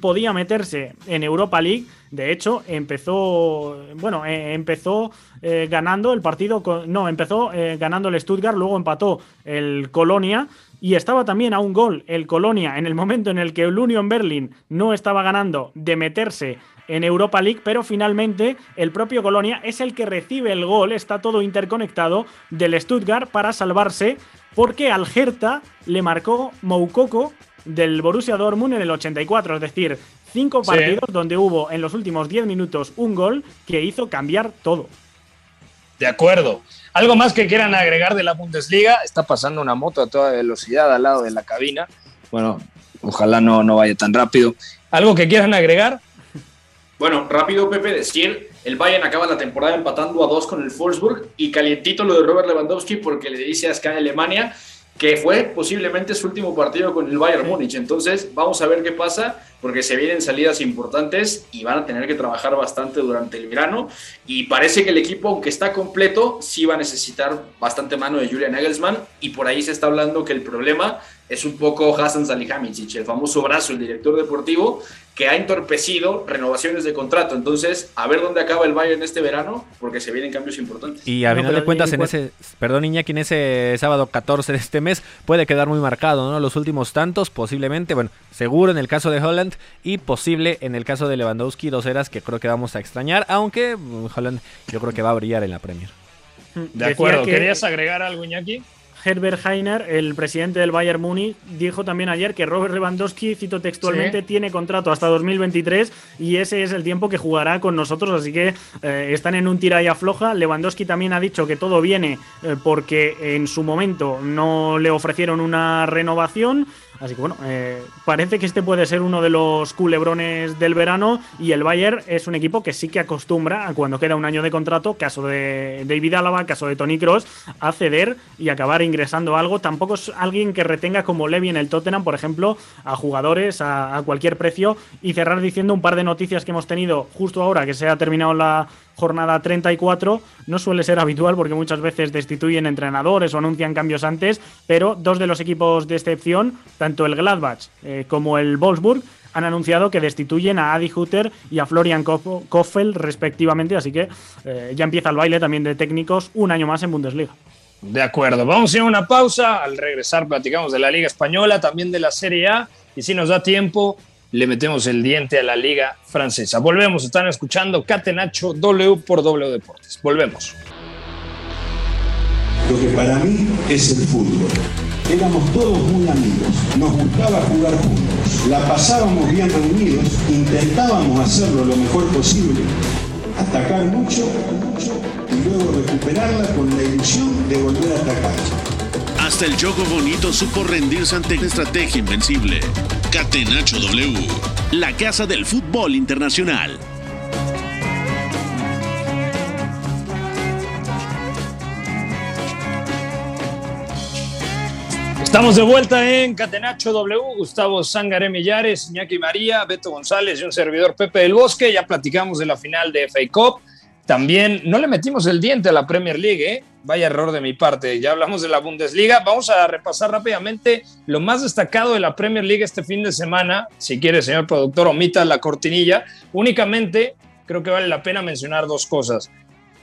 [SPEAKER 7] podía meterse en Europa League. De hecho, empezó. Bueno, eh, empezó eh, ganando el partido. con- no, empezó eh, ganando el Stuttgart, luego empató el Colonia. Y estaba también a un gol el Colonia en el momento en el que el Union Berlin no estaba ganando de meterse en Europa League, pero finalmente el propio Colonia es el que recibe el gol, está todo interconectado del Stuttgart para salvarse, porque al Hertha le marcó Moukoko del Borussia Dortmund en el 84, es decir, cinco partidos donde hubo en los últimos 10 minutos un gol que hizo cambiar todo.
[SPEAKER 4] De acuerdo. ¿Algo más que quieran agregar de la Bundesliga? Está pasando una moto a toda velocidad al lado de la cabina. Bueno, ojalá no, no vaya tan rápido. ¿Algo que quieran agregar?
[SPEAKER 6] Bueno, rápido, Pepe, decir, el Bayern acaba la temporada empatando a dos con el Wolfsburg y calientito lo de Robert Lewandowski porque le dice a Sky Alemania que fue posiblemente su último partido con el Bayern Múnich. Entonces, vamos a ver qué pasa, porque se vienen salidas importantes y van a tener que trabajar bastante durante el verano. Y parece que el equipo, aunque está completo, sí va a necesitar bastante mano de Julian Nagelsmann. Y por ahí se está hablando que el problema es un poco Hassan Salihamidzic, el famoso brazo, el director deportivo, que ha entorpecido renovaciones de contrato. Entonces, a ver dónde acaba el Bayern este verano, porque se vienen cambios importantes.
[SPEAKER 5] Y a final de cuentas, en ese, perdón Iñaki, en ese sábado 14 de este mes puede quedar muy marcado, ¿no? Los últimos tantos, posiblemente, bueno, seguro en el caso de Holland y posible en el caso de Lewandowski, dos eras que creo que vamos a extrañar, aunque mm, Holland yo creo que va a brillar en la Premier.
[SPEAKER 4] De acuerdo, ¿querías agregar algo, Iñaki?
[SPEAKER 7] Herbert Heiner, el presidente del Bayern Múnich, dijo también ayer que Robert Lewandowski, cito textualmente, tiene contrato hasta 2023 y ese es el tiempo que jugará con nosotros, así que eh, están en un tira y afloja. Lewandowski también ha dicho que todo viene eh, porque en su momento no le ofrecieron una renovación. Así que bueno, eh, parece que este puede ser uno de los culebrones del verano y el Bayern es un equipo que sí que acostumbra a cuando queda un año de contrato, caso de David Álava, caso de Tony Cross, a ceder y acabar ingresando algo. Tampoco es alguien que retenga como Levy en el Tottenham, por ejemplo, a jugadores a, a cualquier precio y cerrar diciendo un par de noticias que hemos tenido justo ahora que se ha terminado la jornada 34. No suele ser habitual porque muchas veces destituyen entrenadores o anuncian cambios antes, pero dos de los equipos de excepción, tanto el Gladbach eh, como el Wolfsburg, han anunciado que destituyen a Adi Hutter y a Florian Koffel respectivamente, así que eh, ya empieza el baile también de técnicos un año más en Bundesliga.
[SPEAKER 4] De acuerdo, vamos a ir a una pausa. Al regresar platicamos de la Liga Española, también de la Serie A y si nos da tiempo le metemos el diente a la liga francesa. Volvemos, están escuchando Catenacho W por W Deportes. Volvemos.
[SPEAKER 12] Lo que para mí es el fútbol. Éramos todos muy amigos, nos gustaba jugar juntos, la pasábamos bien reunidos, intentábamos hacerlo lo mejor posible, atacar mucho, mucho y luego recuperarla con la ilusión de volver a atacar.
[SPEAKER 1] Hasta el juego bonito supo rendirse ante una estrategia invencible. Catenacho W, la casa del fútbol internacional.
[SPEAKER 4] Estamos de vuelta en Catenacho W, Gustavo Sangaré Millares, Iñaki María, Beto González y un servidor Pepe del Bosque. Ya platicamos de la final de FA Cup. También no le metimos el diente a la Premier League, ¿eh? Vaya error de mi parte. Ya hablamos de la Bundesliga. Vamos a repasar rápidamente lo más destacado de la Premier League este fin de semana. Si quiere, señor productor, omita la cortinilla. Únicamente creo que vale la pena mencionar dos cosas.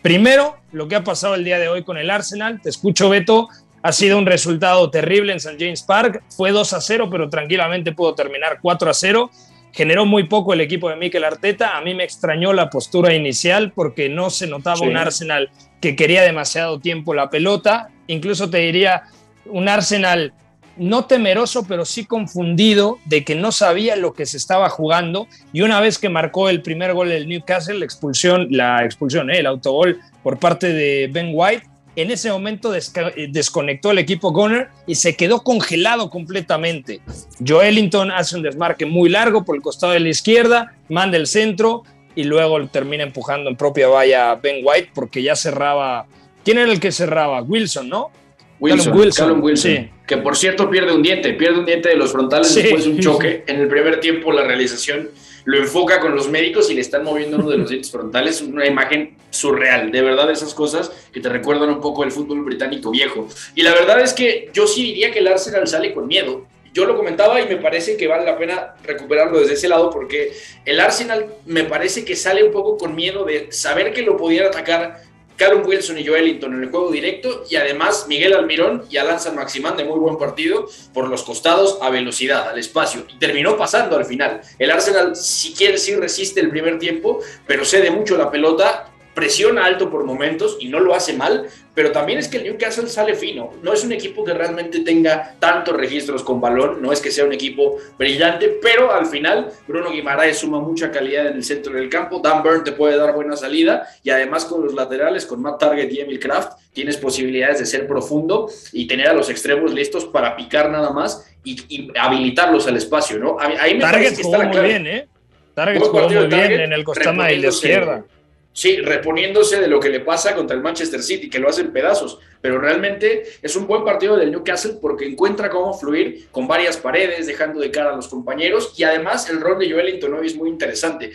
[SPEAKER 4] Primero, lo que ha pasado el día de hoy con el Arsenal. Te escucho, Beto. Ha sido un resultado terrible en St. James Park. Fue 2 a 0, pero tranquilamente pudo terminar 4 a 0 generó muy poco el equipo de Mikel Arteta. A mí me extrañó la postura inicial porque no se notaba un Arsenal que quería demasiado tiempo la pelota. Incluso te diría un Arsenal no temeroso, pero sí confundido de que no sabía lo que se estaba jugando. Y una vez que marcó el primer gol del Newcastle, la expulsión, la expulsión, eh, el autogol por parte de Ben White, en ese momento eh, desconectó el equipo Gunner y se quedó congelado completamente. Joelinton hace un desmarque muy largo por el costado de la izquierda, manda el centro y luego termina empujando en propia valla Ben White porque ya cerraba. ¿Quién era el que cerraba? Wilson, ¿no?
[SPEAKER 6] Wilson, Wilson, Wilson que por cierto pierde un diente, pierde un diente de los frontales después de un choque. *laughs* En el primer tiempo la realización lo enfoca con los médicos y le están moviendo uno de los dientes frontales, una imagen surreal, de verdad esas cosas que te recuerdan un poco el fútbol británico viejo. Y la verdad es que yo sí diría que el Arsenal sale con miedo. Yo lo comentaba y me parece que vale la pena recuperarlo desde ese lado porque el Arsenal me parece que sale un poco con miedo de saber que lo pudiera atacar Callum Wilson y Joelinton en el juego directo y además Miguel Almirón y Alan San Maximán de muy buen partido por los costados a velocidad, al espacio. Y terminó pasando al final. El Arsenal, si quiere, sí resiste el primer tiempo, pero cede mucho la pelota presiona alto por momentos y no lo hace mal, pero también es que el Newcastle sale fino. No es un equipo que realmente tenga tantos registros con balón, no es que sea un equipo brillante, pero al final Bruno Guimaraes suma mucha calidad en el centro del campo, Dan Burn te puede dar buena salida y además con los laterales, con Matt Target y Emil Kraft, tienes posibilidades de ser profundo y tener a los extremos listos para picar nada más y, habilitarlos al espacio, ¿no?
[SPEAKER 4] Ahí me Target jugó muy bien, ¿eh? Target jugó muy bien en el costado de la izquierda.
[SPEAKER 6] Sí, reponiéndose de lo que le pasa contra el Manchester City, que lo hace en pedazos, pero realmente es un buen partido del Newcastle porque encuentra cómo fluir con varias paredes, dejando de cara a los compañeros y además el rol de Joelinton hoy es muy interesante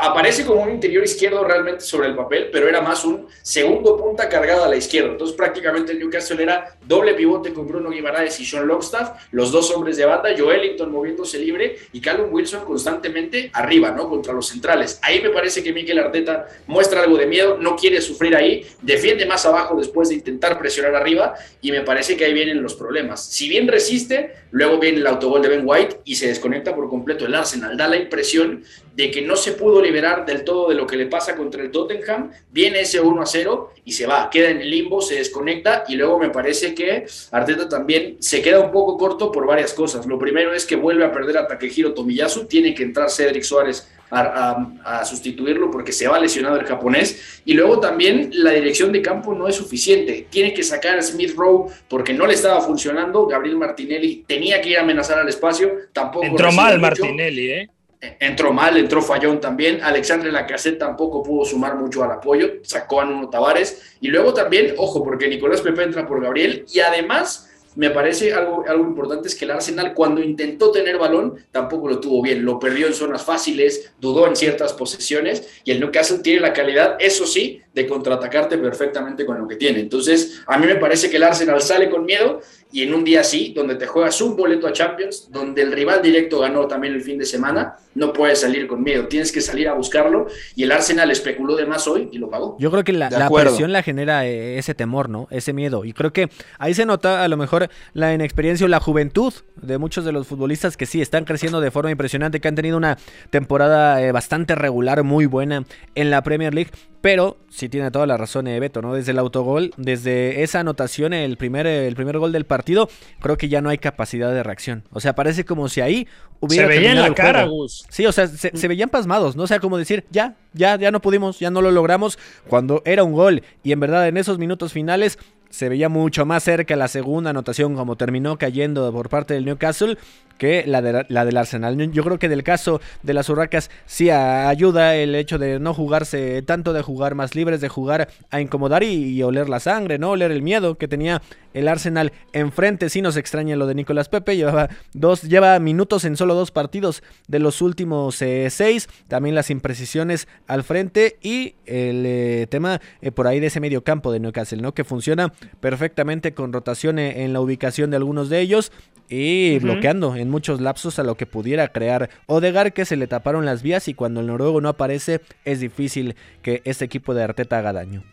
[SPEAKER 6] aparece como un interior izquierdo realmente sobre el papel, pero era más un segundo punta cargado a la izquierda. Entonces prácticamente el Newcastle era doble pivote con Bruno Guimaraes y Sean Longstaff, los dos hombres de banda, Joelinton moviéndose libre y Callum Wilson constantemente arriba, ¿no? Contra los centrales. Ahí me parece que Mikel Arteta muestra algo de miedo, no quiere sufrir ahí, defiende más abajo después de intentar presionar arriba y me parece que ahí vienen los problemas. Si bien resiste, luego viene el autogol de Ben White y se desconecta por completo el Arsenal. Da la impresión de que no se pudo liberar del todo de lo que le pasa contra el Tottenham, viene ese 1 a 0 y se va, queda en el limbo, se desconecta y luego me parece que Arteta también se queda un poco corto por varias cosas. Lo primero es que vuelve a perder a Takehiro Tomiyasu, tiene que entrar Cedric Suárez a, sustituirlo porque se va lesionado el japonés. Y luego también la dirección de campo no es suficiente. Tiene que sacar a Smith Rowe porque no le estaba funcionando. Gabriel Martinelli tenía que ir a amenazar al espacio. Tampoco
[SPEAKER 4] entró mal Martinelli, ¿eh?
[SPEAKER 6] Entró mal, entró fallón también. Alexandre Lacazette tampoco pudo sumar mucho al apoyo, sacó a Nuno Tavares. Y luego también, ojo, porque Nicolás Pepe entra por Gabriel y además me parece algo, algo importante es que el Arsenal cuando intentó tener balón tampoco lo tuvo bien, lo perdió en zonas fáciles, dudó en ciertas posesiones y el Newcastle tiene la calidad, eso sí, de contraatacarte perfectamente con lo que tiene. Entonces, a mí me parece que el Arsenal sale con miedo y en un día así, donde te juegas un boleto a Champions, donde el rival directo ganó también el fin de semana, no puedes salir con miedo, tienes que salir a buscarlo y el Arsenal especuló de más hoy y lo pagó.
[SPEAKER 5] Yo creo que la, la presión la genera eh, ese temor, ¿no? Ese miedo y creo que ahí se nota a lo mejor la inexperiencia o la juventud de muchos de los futbolistas que sí están creciendo de forma impresionante, que han tenido una temporada eh, bastante regular, muy buena en la Premier League, pero sí tiene toda la razón eh, Beto, ¿no? Desde el autogol, desde esa anotación, el primer, el primer gol del partido, creo que ya no hay capacidad de reacción. O sea, parece como si ahí hubiera.
[SPEAKER 4] Se veía en la cara, Gus.
[SPEAKER 5] Sí, o sea, se, se, veían pasmados, ¿no? O sea, como decir, ya, ya, ya no pudimos, ya no lo logramos, cuando era un gol. Y en verdad, en esos minutos finales, se veía mucho más cerca la segunda anotación como terminó cayendo por parte del Newcastle que la, de, la del Arsenal. Yo creo que del caso de las Urracas sí ayuda el hecho de no jugarse tanto, de jugar más libres, de jugar a incomodar y, oler la sangre, ¿no? Oler el miedo que tenía el Arsenal enfrente. Sí nos extraña lo de Nicolás Pepe, llevaba dos, lleva minutos en solo dos partidos de los últimos eh, seis. También las imprecisiones al frente y el eh, tema eh, por ahí de ese medio campo de Newcastle, ¿no? Que funciona perfectamente con rotación en la ubicación de algunos de ellos y bloqueando en muchos lapsos a lo que pudiera crear Odegar que se le taparon las vías y cuando el noruego no aparece es difícil que este equipo de Arteta haga daño.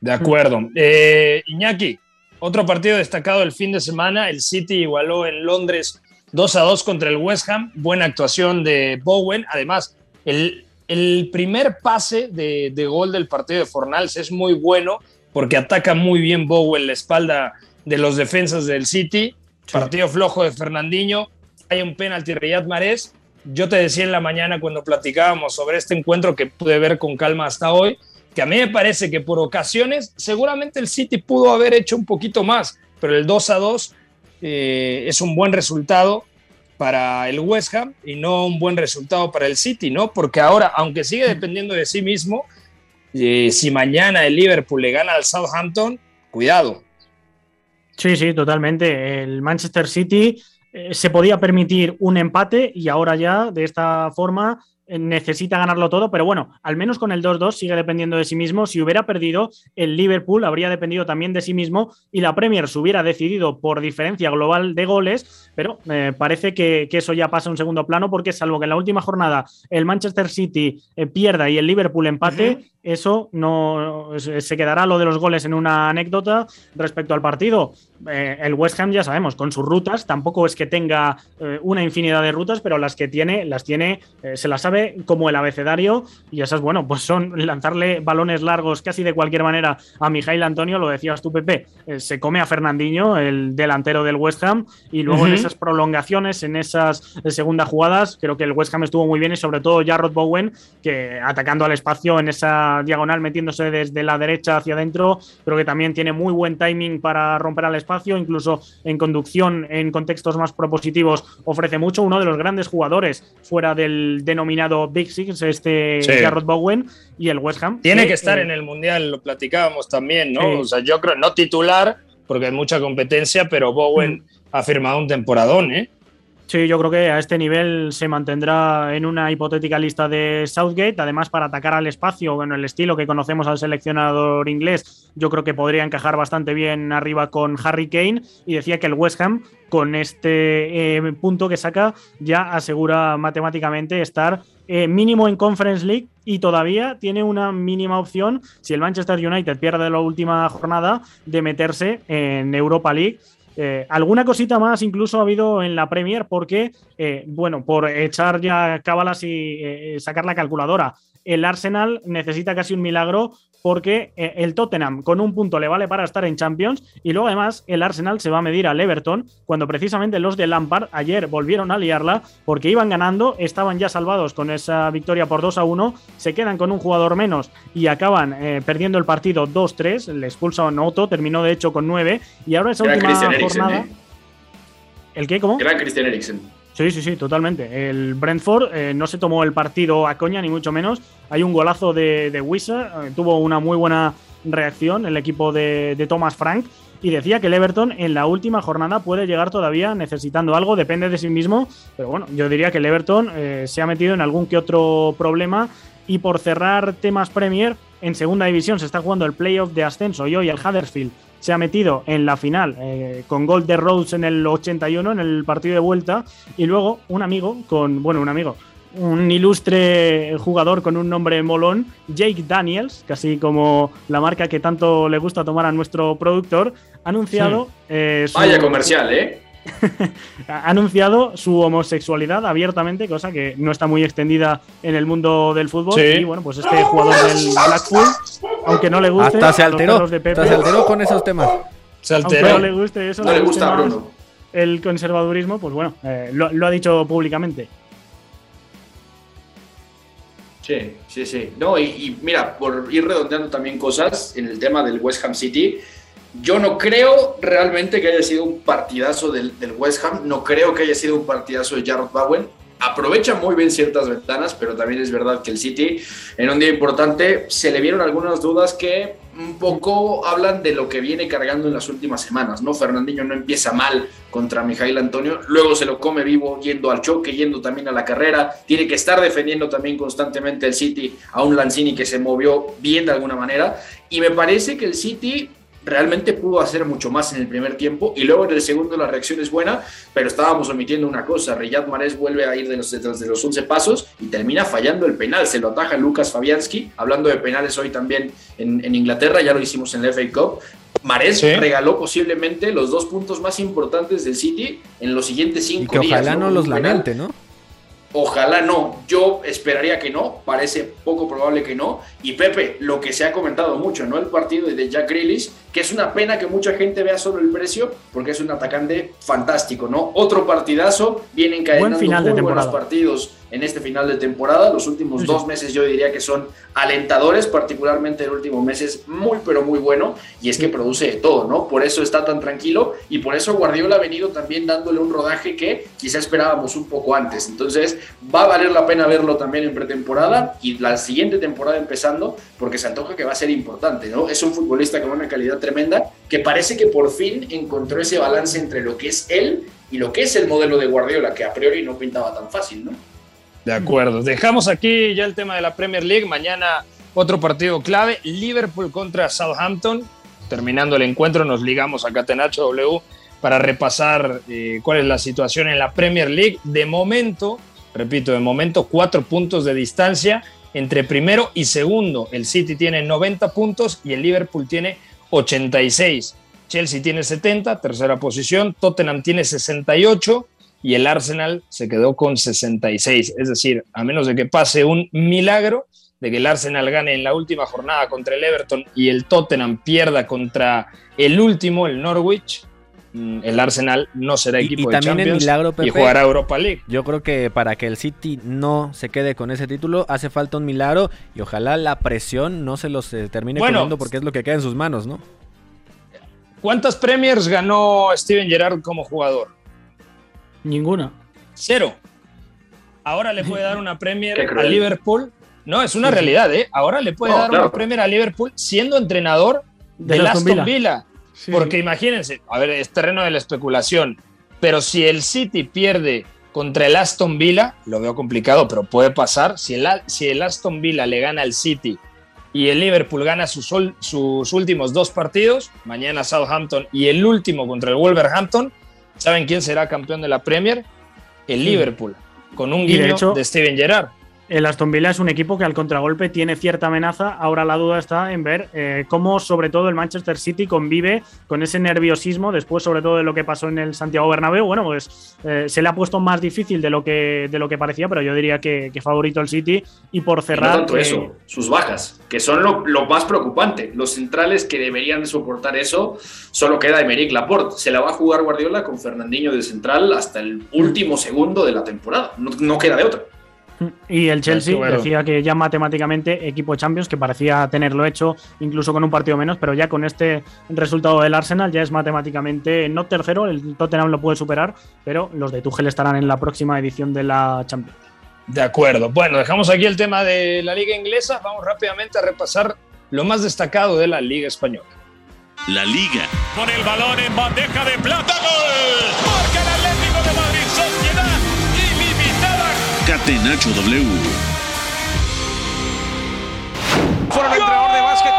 [SPEAKER 4] De acuerdo. Eh, Iñaki, otro partido destacado el fin de semana, el City igualó en Londres 2 a 2 contra el West Ham, buena actuación de Bowen, además el, el primer pase de, de, gol del partido de Fornals es muy bueno porque ataca muy bien Bowen la espalda de los defensas del City, partido flojo de Fernandinho, hay un penalti Riyad Mahrez. Yo te decía en la mañana cuando platicábamos sobre este encuentro que pude ver con calma hasta hoy, que a mí me parece que por ocasiones seguramente el City pudo haber hecho un poquito más, pero el 2 a 2 eh, es un buen resultado para el West Ham y no un buen resultado para el City, ¿no? Porque ahora, aunque sigue dependiendo de sí mismo, eh, si mañana el Liverpool le gana al Southampton, cuidado.
[SPEAKER 7] Sí, sí, totalmente. El Manchester City eh, se podía permitir un empate y ahora ya de esta forma necesita ganarlo todo, pero bueno, al menos con el 2-2 sigue dependiendo de sí mismo. Si hubiera perdido, el Liverpool habría dependido también de sí mismo y la Premier se hubiera decidido por diferencia global de goles, pero eh, parece que, eso ya pasa a un segundo plano porque salvo que en la última jornada el Manchester City pierda y el Liverpool empate, eso no se quedará lo de los goles en una anécdota respecto al partido. Eh, el West Ham ya sabemos, con sus rutas, tampoco es que tenga eh, una infinidad de rutas, pero las que tiene, las tiene, eh, se las sabe como el abecedario y esas, bueno, pues son lanzarle balones largos casi de cualquier manera a Mijail Antonio, lo decías tú, Pepe, se come a Fernandinho, el delantero del West Ham, y luego en esas prolongaciones, en esas segundas jugadas, creo que el West Ham estuvo muy bien y sobre todo Jarrod Bowen, que atacando al espacio en esa diagonal, metiéndose desde la derecha hacia adentro, creo que también tiene muy buen timing para romper al espacio, incluso en conducción, en contextos más propositivos, ofrece mucho. Uno de los grandes jugadores fuera del denominado Big Six, este Jarrod Bowen y el West Ham.
[SPEAKER 4] Tiene que, estar eh, en el Mundial, lo platicábamos también, ¿no? O sea, yo creo, no titular, porque hay mucha competencia, pero Bowen mm. ha firmado un temporadón, ¿eh?
[SPEAKER 7] Sí, yo creo que a este nivel se mantendrá en una hipotética lista de Southgate. Además, para atacar al espacio, bueno, el estilo que conocemos al seleccionador inglés, yo creo que podría encajar bastante bien arriba con Harry Kane. Y decía que el West Ham, con este eh, punto que saca, ya asegura matemáticamente estar eh, mínimo en Conference League y todavía tiene una mínima opción, si el Manchester United pierde la última jornada, de meterse en Europa League eh, alguna cosita más incluso ha habido en la Premier porque, eh, bueno, por echar ya cábalas y eh, sacar la calculadora, el Arsenal necesita casi un milagro porque eh, el Tottenham con un punto le vale para estar en Champions y luego además el Arsenal se va a medir al Everton cuando precisamente los de Lampard ayer volvieron a liarla porque iban ganando, estaban ya salvados con esa victoria por 2 a 1, se quedan con un jugador menos y acaban eh, perdiendo el partido 2-3, le expulsan a Otto, terminó de hecho con 9 y ahora esa última jornada...
[SPEAKER 6] ¿eh?
[SPEAKER 7] ¿El qué? ¿Cómo?
[SPEAKER 6] Gran Christian Eriksen.
[SPEAKER 7] Sí, sí, sí, totalmente. El Brentford eh, no se tomó el partido a coña, ni mucho menos. Hay un golazo de, de eh, tuvo una muy buena reacción el equipo de, Thomas Frank y decía que el Everton en la última jornada puede llegar todavía necesitando algo, depende de sí mismo, pero bueno, yo diría que el Everton eh, se ha metido en algún que otro problema y por cerrar temas Premier, en segunda división se está jugando el playoff de ascenso y hoy el Huddersfield se ha metido en la final eh, con gol de Rhodes en el 81, en el partido de vuelta, y luego un amigo con, bueno, un amigo, un ilustre jugador con un nombre molón, Jake Daniels, casi como la marca que tanto le gusta tomar a nuestro productor, ha anunciado...
[SPEAKER 6] Eh, Vaya comercial, ¿eh? *laughs*
[SPEAKER 7] ha anunciado su homosexualidad abiertamente, cosa que no está muy extendida en el mundo del fútbol. Y bueno, pues este jugador del Blackpool, aunque no le guste,
[SPEAKER 5] hasta se alteró, de Pepe, se alteró con esos temas.
[SPEAKER 7] Se alteró. Aunque no le guste eso, no le, gusta Bruno. El conservadurismo, pues bueno, eh, lo, ha dicho públicamente.
[SPEAKER 6] Sí, sí, sí. No, y, y, mira, por ir redondeando también cosas en el tema del West Ham City, yo no creo realmente que haya sido un partidazo del, West Ham, no creo que haya sido un partidazo de Jarrod Bowen. Aprovecha muy bien ciertas ventanas, pero también es verdad que el City en un día importante se le vieron algunas dudas que un poco hablan de lo que viene cargando en las últimas semanas, ¿no? Fernandinho no empieza mal contra Mijail Antonio, luego se lo come vivo yendo al choque, yendo también a la carrera, tiene que estar defendiendo también constantemente el City a un Lanzini que se movió bien de alguna manera y me parece que el City realmente pudo hacer mucho más en el primer tiempo y luego en el segundo la reacción es buena, pero estábamos omitiendo una cosa, Riyad Mahrez vuelve a ir de los, de los 11 pasos y termina fallando el penal, se lo ataja Lucas Fabianski, hablando de penales hoy también en, Inglaterra, ya lo hicimos en la FA Cup, Mares regaló posiblemente los dos puntos más importantes del City en los siguientes cinco
[SPEAKER 5] y
[SPEAKER 6] que
[SPEAKER 5] Ojalá no, los lamente, ¿no?
[SPEAKER 6] Ojalá no, yo esperaría que no, parece poco probable que no. Y Pepe, lo que se ha comentado mucho, ¿no? El partido de Jack Grealish, que es una pena que mucha gente vea solo el precio, porque es un atacante fantástico, ¿no? Otro partidazo, vienen encadenando muy buenos partidos en este final de temporada. Los últimos dos meses yo diría que son alentadores, particularmente el último mes es muy, pero muy bueno, y es que produce de todo, ¿no? Por eso está tan tranquilo y por eso Guardiola ha venido también dándole un rodaje que quizá esperábamos un poco antes. Entonces, va a valer la pena verlo también en pretemporada y la siguiente temporada empezando, porque se antoja que va a ser importante, ¿no? Es un futbolista con una calidad tremenda que parece que por fin encontró ese balance entre lo que es él y lo que es el modelo de Guardiola, que a priori no pintaba tan fácil, ¿no?
[SPEAKER 4] De acuerdo. Dejamos aquí ya el tema de la Premier League. Mañana otro partido clave. Liverpool contra Southampton. Terminando el encuentro nos ligamos a Catenacho W para repasar eh, cuál es la situación en la Premier League. De momento, repito, de momento cuatro puntos de distancia entre primero y segundo. El City tiene 90 puntos y el Liverpool tiene 86. Chelsea tiene 70, tercera posición. Tottenham tiene 68 y el Arsenal se quedó con 66. Es decir, a menos de que pase un milagro de que el Arsenal gane en la última jornada contra el Everton y el Tottenham pierda contra el último, el Norwich, mm, el Arsenal no será equipo de Champions y jugará Europa League.
[SPEAKER 5] Yo creo que para que el City no se quede con ese título hace falta un milagro y ojalá la presión no se los eh, termine bueno, porque es lo que queda en sus manos, ¿no?
[SPEAKER 4] ¿Cuántas Premiers ganó Steven Gerrard como jugador?
[SPEAKER 7] Ninguna.
[SPEAKER 4] Cero. Ahora le puede dar una Premier *laughs* a Liverpool. No, es una realidad, ¿eh? Ahora le puede dar una Premier a Liverpool siendo entrenador de, Aston Villa. Porque imagínense, a ver, es terreno de la especulación. Pero si el City pierde contra el Aston Villa, lo veo complicado, pero puede pasar. Si el, si el Aston Villa le gana al City y el Liverpool gana sus, sus últimos dos partidos, mañana Southampton y el último contra el Wolverhampton, ¿Saben quién será campeón de la Premier? El Liverpool, con un guiño de, Steven Gerrard.
[SPEAKER 7] El Aston Villa es un equipo que al contragolpe tiene cierta amenaza. Ahora la duda está en ver eh, cómo, sobre todo, el Manchester City convive con ese nerviosismo después, sobre todo, de lo que pasó en el Santiago Bernabéu. Bueno, pues eh, se le ha puesto más difícil de lo que, de lo que parecía, pero yo diría que, favorito el City. Y por cerrar.
[SPEAKER 6] tanto eso, eh, sus bajas, que son lo, más preocupante. Los centrales que deberían soportar eso, solo queda Emerick Laporte. Se la va a jugar Guardiola con Fernandinho de central hasta el último segundo de la temporada. no, no queda de otra.
[SPEAKER 7] Y el Chelsea decía que ya matemáticamente equipo de Champions, que parecía tenerlo hecho incluso con un partido menos, pero ya con este resultado del Arsenal ya es matemáticamente no tercero, el Tottenham lo puede superar, pero los de Tuchel estarán en la próxima edición de la Champions.
[SPEAKER 4] De acuerdo. Bueno, dejamos aquí el tema de la liga inglesa, vamos rápidamente a repasar lo más destacado de la liga española.
[SPEAKER 1] La liga.
[SPEAKER 9] Con el balón en bandeja de plata. ¡Gol!
[SPEAKER 1] Catenacho W.
[SPEAKER 9] Fueron entrenador de básquet.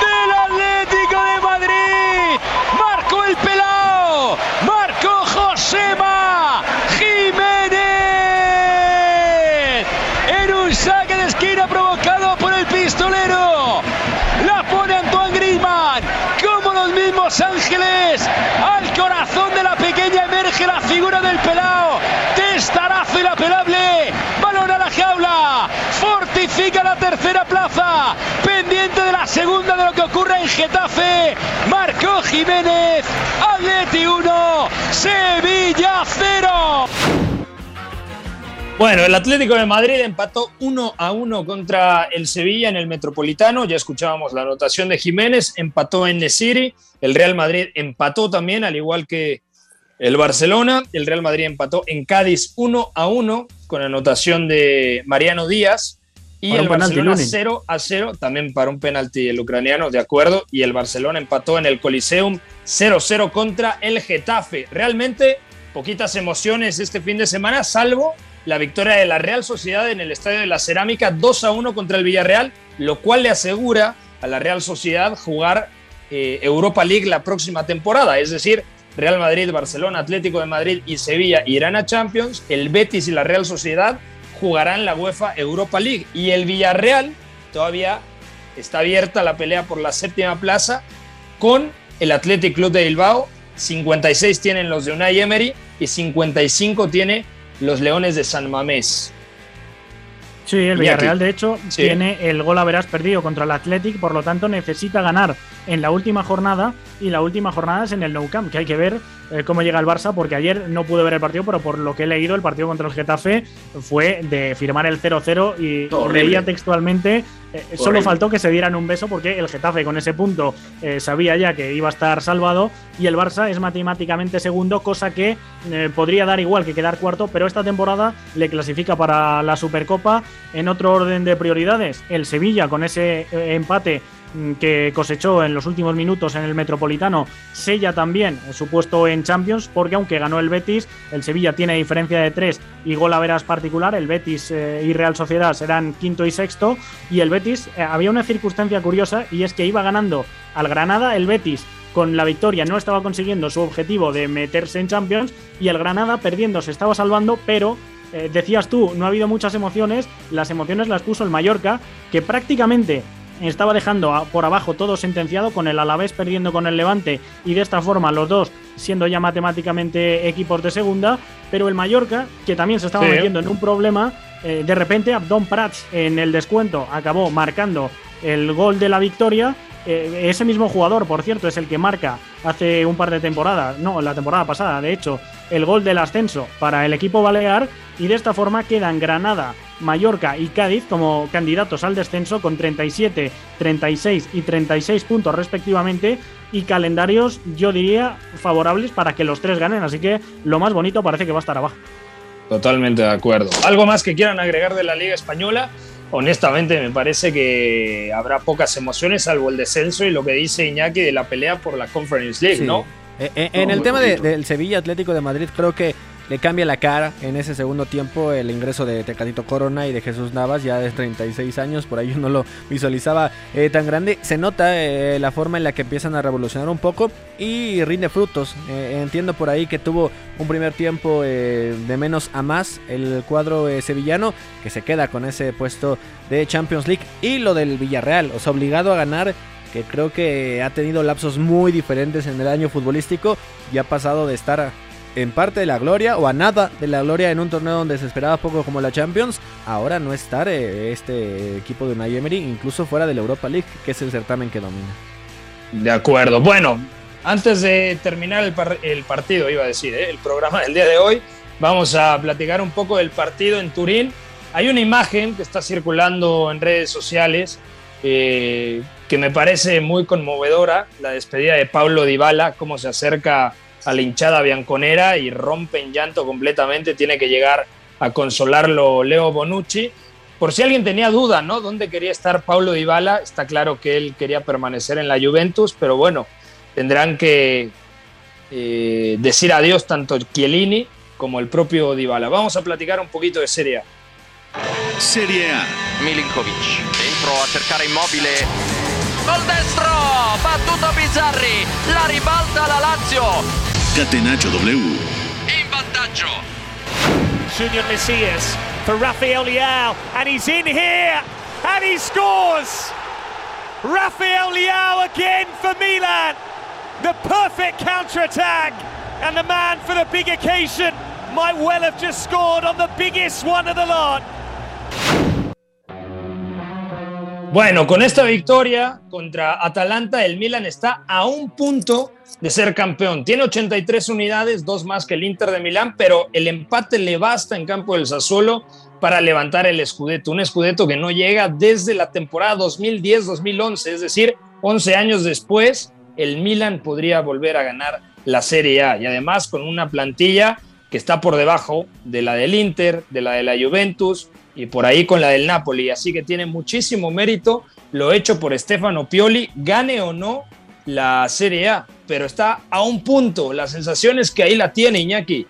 [SPEAKER 9] Del Atlético de Madrid. Marcó el pelao. Marcó Josema Jiménez. En un saque de esquina provocado por el pistolero. La pone Antoine Griezmann. Los Ángeles. Al corazón de la pequeña emerge la figura del pelao. Testarazo inapelable. Balón a la jaula. Fortifica la tercera plaza. Pendiente de la segunda de lo que ocurre en Getafe. Marcó Jiménez. Atleti 1. Sevilla 0.
[SPEAKER 4] Bueno, el Atlético de Madrid empató 1 a 1 contra el Sevilla en el Metropolitano. Ya escuchábamos la anotación de Jiménez, empató en Nesiri. El Real Madrid empató también, al igual que el Barcelona. El Real Madrid empató en Cádiz 1 a 1 con anotación de Mariano Díaz. Y el Barcelona 0 a 0 también para un penalti el ucraniano, de acuerdo. Y el Barcelona empató en el Coliseum 0-0 contra el Getafe. Realmente poquitas emociones este fin de semana, salvo la victoria de la Real Sociedad en el Estadio de la Cerámica 2 a 1 contra el Villarreal, lo cual le asegura a la Real Sociedad jugar eh, Europa League la próxima temporada. Es decir, Real Madrid, Barcelona, Atlético de Madrid y Sevilla irán a Champions, el Betis y la Real Sociedad jugarán la UEFA Europa League y el Villarreal todavía está abierta la pelea por la séptima plaza con el Athletic Club de Bilbao. 56 tienen los de Unai Emery y 55 tiene los Leones de San Mamés.
[SPEAKER 7] Sí, el Villarreal, de hecho, tiene el gol a verás perdido contra el Athletic, por lo tanto necesita ganar en la última jornada y la última jornada es en el Nou Camp, que hay que ver eh, cómo llega el Barça, porque ayer no pude ver el partido, pero por lo que he leído, el partido contra el Getafe fue de firmar el 0-0 y leía textualmente, eh, solo faltó que se dieran un beso porque el Getafe con ese punto eh, sabía ya que iba a estar salvado y el Barça es matemáticamente segundo, cosa que podría dar igual que quedar cuarto, pero esta temporada le clasifica para la Supercopa en otro orden de prioridades. El Sevilla con ese empate que cosechó en los últimos minutos en el Metropolitano sella también su puesto en Champions porque aunque ganó el Betis, el Sevilla tiene diferencia de tres y gol a veras particular, el Betis eh, y Real Sociedad serán quinto y sexto y el Betis, eh, había una circunstancia curiosa y es que iba ganando al Granada el Betis con la victoria no estaba consiguiendo su objetivo de meterse en Champions y el Granada perdiendo se estaba salvando, pero eh, decías tú, no ha habido muchas emociones, las emociones las puso el Mallorca, que prácticamente estaba dejando por abajo todo sentenciado, con el Alavés perdiendo con el Levante y de esta forma los dos siendo ya matemáticamente equipos de segunda, pero el Mallorca, que también se estaba metiendo en un problema, eh, de repente Abdón Prats en el descuento acabó marcando el gol de la victoria. Eh, ese mismo jugador, por cierto, es el que marca hace un par de temporadas, no, la temporada pasada, de hecho, el gol del ascenso para el equipo balear y de esta forma quedan Granada, Mallorca y Cádiz como candidatos al descenso con 37, 36 y 36 puntos respectivamente y calendarios yo diría favorables para que los tres ganen, así que lo más bonito parece que va a estar abajo.
[SPEAKER 4] Totalmente de acuerdo. ¿Algo más que quieran agregar de la Liga Española? Honestamente, me parece que habrá pocas emociones, salvo el descenso y lo que dice Iñaki de la pelea por la Conference League, ¿no?
[SPEAKER 5] Eh, eh, en el tema del Sevilla Atlético de Madrid, creo que le cambia la cara en ese segundo tiempo el ingreso de Tecatito Corona y de Jesús Navas, ya de 36 años, por ahí yo no lo visualizaba eh, tan grande. Se nota eh, la forma en la que empiezan a revolucionar un poco y rinde frutos. Eh, entiendo por ahí que tuvo un primer tiempo de menos a más el cuadro sevillano, que se queda con ese puesto de Champions League y lo del Villarreal, o sea, obligado a ganar que creo que ha tenido lapsos muy diferentes en el año futbolístico y ha pasado de estar en parte de la gloria o a nada de la gloria en un torneo donde se esperaba poco como la Champions, ahora no estar eh, este equipo de Unai Emery incluso fuera de la Europa League, que es el certamen que domina.
[SPEAKER 4] De acuerdo. Bueno, antes de terminar el, partido, iba a decir, eh, el programa del día de hoy, vamos a platicar un poco del partido en Turín. Hay una imagen que está circulando en redes sociales eh, que me parece muy conmovedora, la despedida de Pablo Dybala, cómo se acerca a la hinchada bianconera y rompe en llanto completamente. Tiene que llegar a consolarlo Leo Bonucci. Por si alguien tenía duda, ¿no? ¿Dónde quería estar Paulo Dybala? Está claro que él quería permanecer en la Juventus, pero bueno, tendrán que eh, decir adiós tanto Chiellini como el propio Dybala. Vamos a platicar un poquito de Serie A.
[SPEAKER 1] Serie A.
[SPEAKER 13] Milinkovic dentro a cercar Immobile. Gol destro, battuto Bizzarri, la ribalta la Lazio.
[SPEAKER 1] Catenaccio W.
[SPEAKER 13] In vantaggio.
[SPEAKER 14] Junior Messias for Rafael Leao, and he's in here, and he scores! Rafael Leao again for Milan. The perfect counter-attack, and the man for the big occasion might well have just scored on the biggest one of the lot.
[SPEAKER 4] Bueno, con esta victoria contra Atalanta, el Milan está a un punto de ser campeón. Tiene 83 unidades, dos más que el Inter de Milán, pero el empate le basta en campo del Sassuolo para levantar el Scudetto, un Scudetto que no llega desde la temporada 2010-2011, es decir, 11 años después, el Milan podría volver a ganar la Serie A y además con una plantilla que está por debajo de la del Inter, de la de la Juventus, y por ahí con la del Napoli. Así que tiene muchísimo mérito lo hecho por Stefano Pioli, gane o no la Serie A, pero está a un punto. La sensación es que ahí la tiene Iñaki.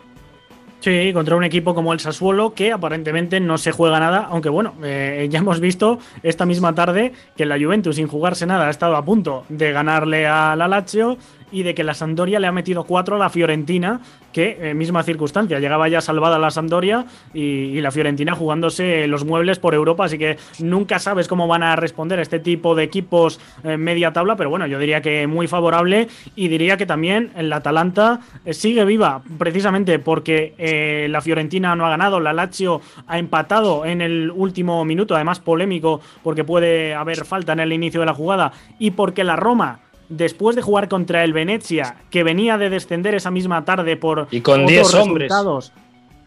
[SPEAKER 7] Sí, contra un equipo como el Sassuolo que aparentemente no se juega nada, aunque bueno, eh, ya hemos visto esta misma tarde que la Juventus sin jugarse nada ha estado a punto de ganarle a la Lazio y de que la Sampdoria le ha metido cuatro a la Fiorentina, que eh, misma circunstancia, llegaba ya salvada la Sampdoria y, la Fiorentina jugándose los muebles por Europa, así que nunca sabes cómo van a responder este tipo de equipos en media tabla, pero bueno, yo diría que muy favorable y diría que también el Atalanta eh, sigue viva precisamente porque eh, la Fiorentina no ha ganado, la Lazio ha empatado en el último minuto, además polémico porque puede haber falta en el inicio de la jugada y porque la Roma después de jugar contra el Venecia, que venía de descender esa misma tarde por
[SPEAKER 4] y con 10 hombres.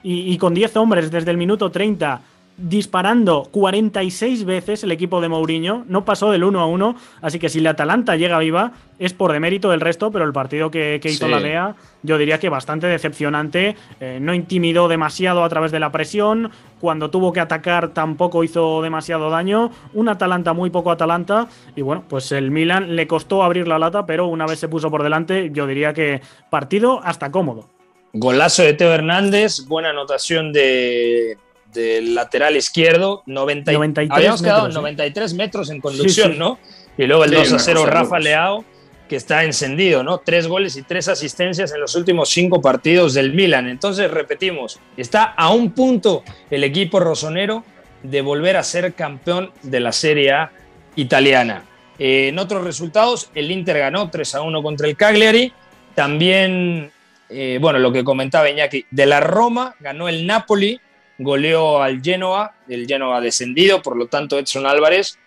[SPEAKER 7] y, y, con 10 hombres desde el minuto 30 disparando 46 veces el equipo de Mourinho, no pasó del 1 a 1, así que si la Atalanta llega viva es por demérito del resto, pero el partido que, hizo la DEA yo diría que bastante decepcionante, eh, no intimidó demasiado a través de la presión, cuando tuvo que atacar tampoco hizo demasiado daño, un Atalanta muy poco Atalanta. Y bueno, pues el Milan le costó abrir la lata, pero una vez se puso por delante yo diría que partido hasta cómodo.
[SPEAKER 4] Golazo de Teo Hernández, buena anotación de del lateral izquierdo, 90, 93 habíamos quedado en 93 metros en conducción, ¿no? Y luego el 2 a 0 Rafa Leao. que está encendido, ¿no? Tres goles y tres asistencias en los últimos cinco partidos del Milan. Entonces, repetimos, está a un punto el equipo rosonero de volver a ser campeón de la Serie A italiana. Eh, en otros resultados, el Inter ganó 3 a 1 contra el Cagliari. También, eh, bueno, lo que comentaba Iñaki, de la Roma ganó el Napoli, goleó al Genoa, el Genoa descendido, por lo tanto Edson Álvarez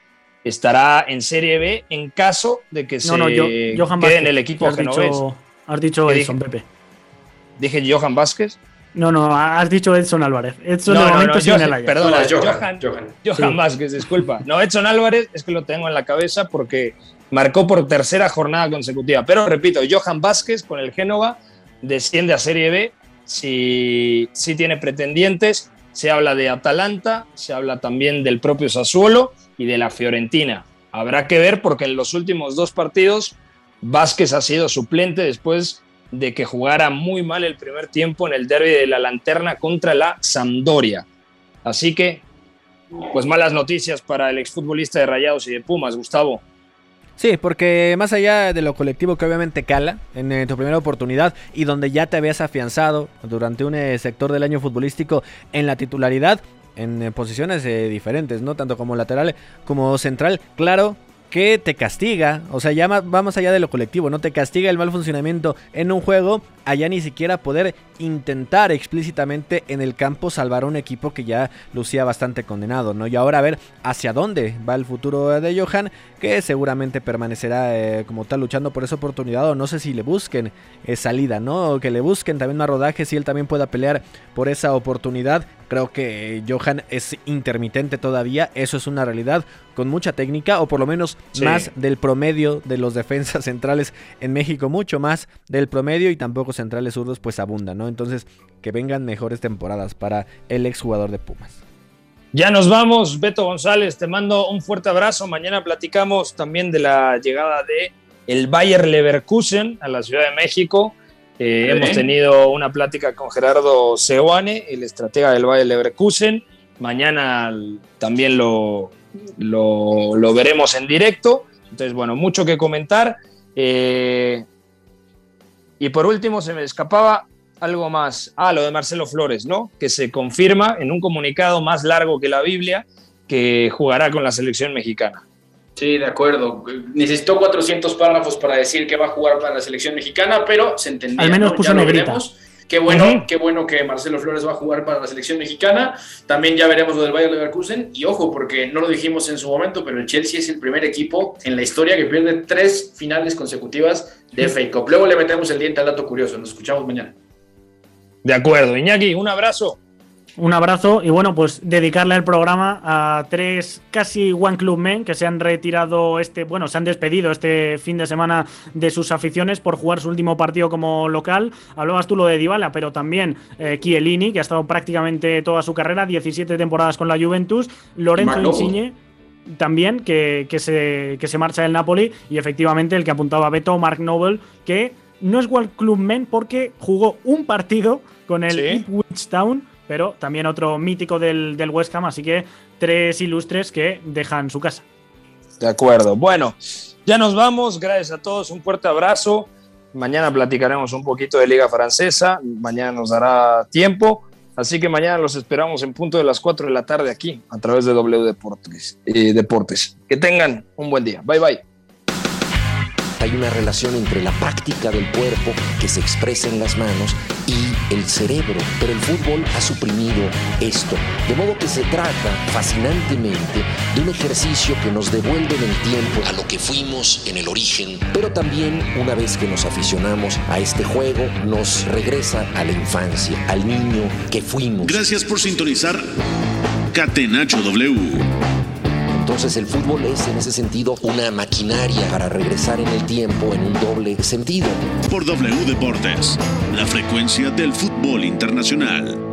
[SPEAKER 4] estará en Serie B en caso de que se
[SPEAKER 7] no, yo,
[SPEAKER 4] quede en el equipo
[SPEAKER 7] has
[SPEAKER 4] genovés.
[SPEAKER 7] Dicho, has dicho Edson, Pepe.
[SPEAKER 4] ¿Dije Johan Vázquez?
[SPEAKER 7] No, no, has dicho Edson Álvarez. Edson
[SPEAKER 4] no,
[SPEAKER 7] de
[SPEAKER 4] no,
[SPEAKER 7] momento
[SPEAKER 4] no,
[SPEAKER 7] sí en el
[SPEAKER 4] Johan, Perdona,
[SPEAKER 6] Johan,
[SPEAKER 4] Johan, Johan, Vázquez, disculpa. No, Edson Álvarez es que lo tengo en la cabeza porque marcó por tercera jornada consecutiva. Pero repito, Johan Vázquez con el Génova desciende a Serie B. Si, si tiene pretendientes, se habla de Atalanta, se habla también del propio Sassuolo y de la Fiorentina. Habrá que ver porque en los últimos dos partidos Vázquez ha sido suplente después de que jugara muy mal el primer tiempo en el derby de la Lanterna contra la Sampdoria. Así que, pues malas noticias para el exfutbolista de Rayados y de Pumas, Gustavo.
[SPEAKER 5] Sí, porque más allá de lo colectivo que obviamente cala en eh, tu primera oportunidad y donde ya te habías afianzado durante un eh, sector del año futbolístico en la titularidad, en eh, posiciones diferentes, ¿no? Tanto como lateral como central, claro que te castiga, o sea, ya va más allá de lo colectivo, ¿no? Te castiga el mal funcionamiento en un juego, allá ni siquiera poder intentar explícitamente en el campo salvar a un equipo que ya lucía bastante condenado, ¿no? Y ahora a ver hacia dónde va el futuro de Johan, que seguramente permanecerá eh, como tal luchando por esa oportunidad, o no sé si le busquen eh, salida, ¿no? O que le busquen también más rodaje, si él también pueda pelear por esa oportunidad. Creo que Johan es intermitente todavía, eso es una realidad, con mucha técnica, o por lo menos
[SPEAKER 4] Sí.
[SPEAKER 5] más del promedio de los defensas *laughs* centrales en México, mucho más del promedio y tampoco centrales zurdos pues abundan, ¿no? Entonces que vengan mejores temporadas para el exjugador de Pumas.
[SPEAKER 4] Ya nos vamos, Beto González, te mando un fuerte abrazo. Mañana platicamos también de la llegada de el Bayer Leverkusen a la Ciudad de México. Eh, hemos tenido una plática con Gerardo Seoane, el estratega del Bayer Leverkusen. Mañana también lo, lo, lo veremos en directo. Entonces, bueno, mucho que comentar. Eh, y por último, se me escapaba algo más. Ah, lo de Marcelo Flores, ¿no? Que se confirma en un comunicado más largo que la Biblia que jugará con la selección mexicana.
[SPEAKER 6] Sí, de acuerdo. Necesitó 400 párrafos para decir que va a jugar para la selección mexicana, pero se entendía.
[SPEAKER 7] Al menos
[SPEAKER 6] ¿no?
[SPEAKER 7] puso
[SPEAKER 6] Ya lo
[SPEAKER 7] negrita.
[SPEAKER 6] veremos. Qué bueno, qué bueno que Marcelo Flores va a jugar para la selección mexicana. También ya veremos lo del Bayer Leverkusen. Y ojo, porque no lo dijimos en su momento, pero el Chelsea es el primer equipo en la historia que pierde tres finales consecutivas de FA Cup. Luego le metemos el diente al dato curioso. Nos escuchamos mañana.
[SPEAKER 4] De acuerdo, Iñaki, un abrazo.
[SPEAKER 7] Un abrazo y bueno, pues dedicarle el programa a tres casi One Club Men que se han retirado este, bueno, se han despedido este fin de semana de sus aficiones por jugar su último partido como local. Hablabas tú lo de Dybala, pero también eh, Chiellini, que ha estado prácticamente toda su carrera, 17 temporadas con la Juventus, Lorenzo
[SPEAKER 6] Noble.
[SPEAKER 7] Insigne también que, que se, que se marcha del Napoli y efectivamente el que apuntaba Beto, Mark Noble, que no es World Club Men porque jugó un partido con el
[SPEAKER 4] Sí.
[SPEAKER 7] Ipswich Town, pero también otro mítico del, del West Ham, así que tres ilustres que dejan su casa.
[SPEAKER 4] De acuerdo. Bueno, ya nos vamos. Gracias a todos. Un fuerte abrazo. Mañana platicaremos un poquito de Liga Francesa. Mañana nos dará tiempo. Así que mañana los esperamos en punto de las 4 de la tarde aquí, a través de W Deportes. eh, Deportes. Que tengan un buen día. Bye bye.
[SPEAKER 15] Hay una relación entre la práctica del cuerpo que se expresa en las manos y el cerebro, pero el fútbol ha suprimido esto, de modo que se trata fascinantemente de un ejercicio que nos devuelve en el tiempo a lo que fuimos en el origen, pero también una vez que nos aficionamos a este juego, nos regresa a la infancia, al niño que fuimos.
[SPEAKER 1] Gracias por sintonizar Catenacho W.
[SPEAKER 15] Entonces el fútbol es en ese sentido una maquinaria para regresar en el tiempo en un doble sentido.
[SPEAKER 1] Por W Deportes, la frecuencia del fútbol internacional.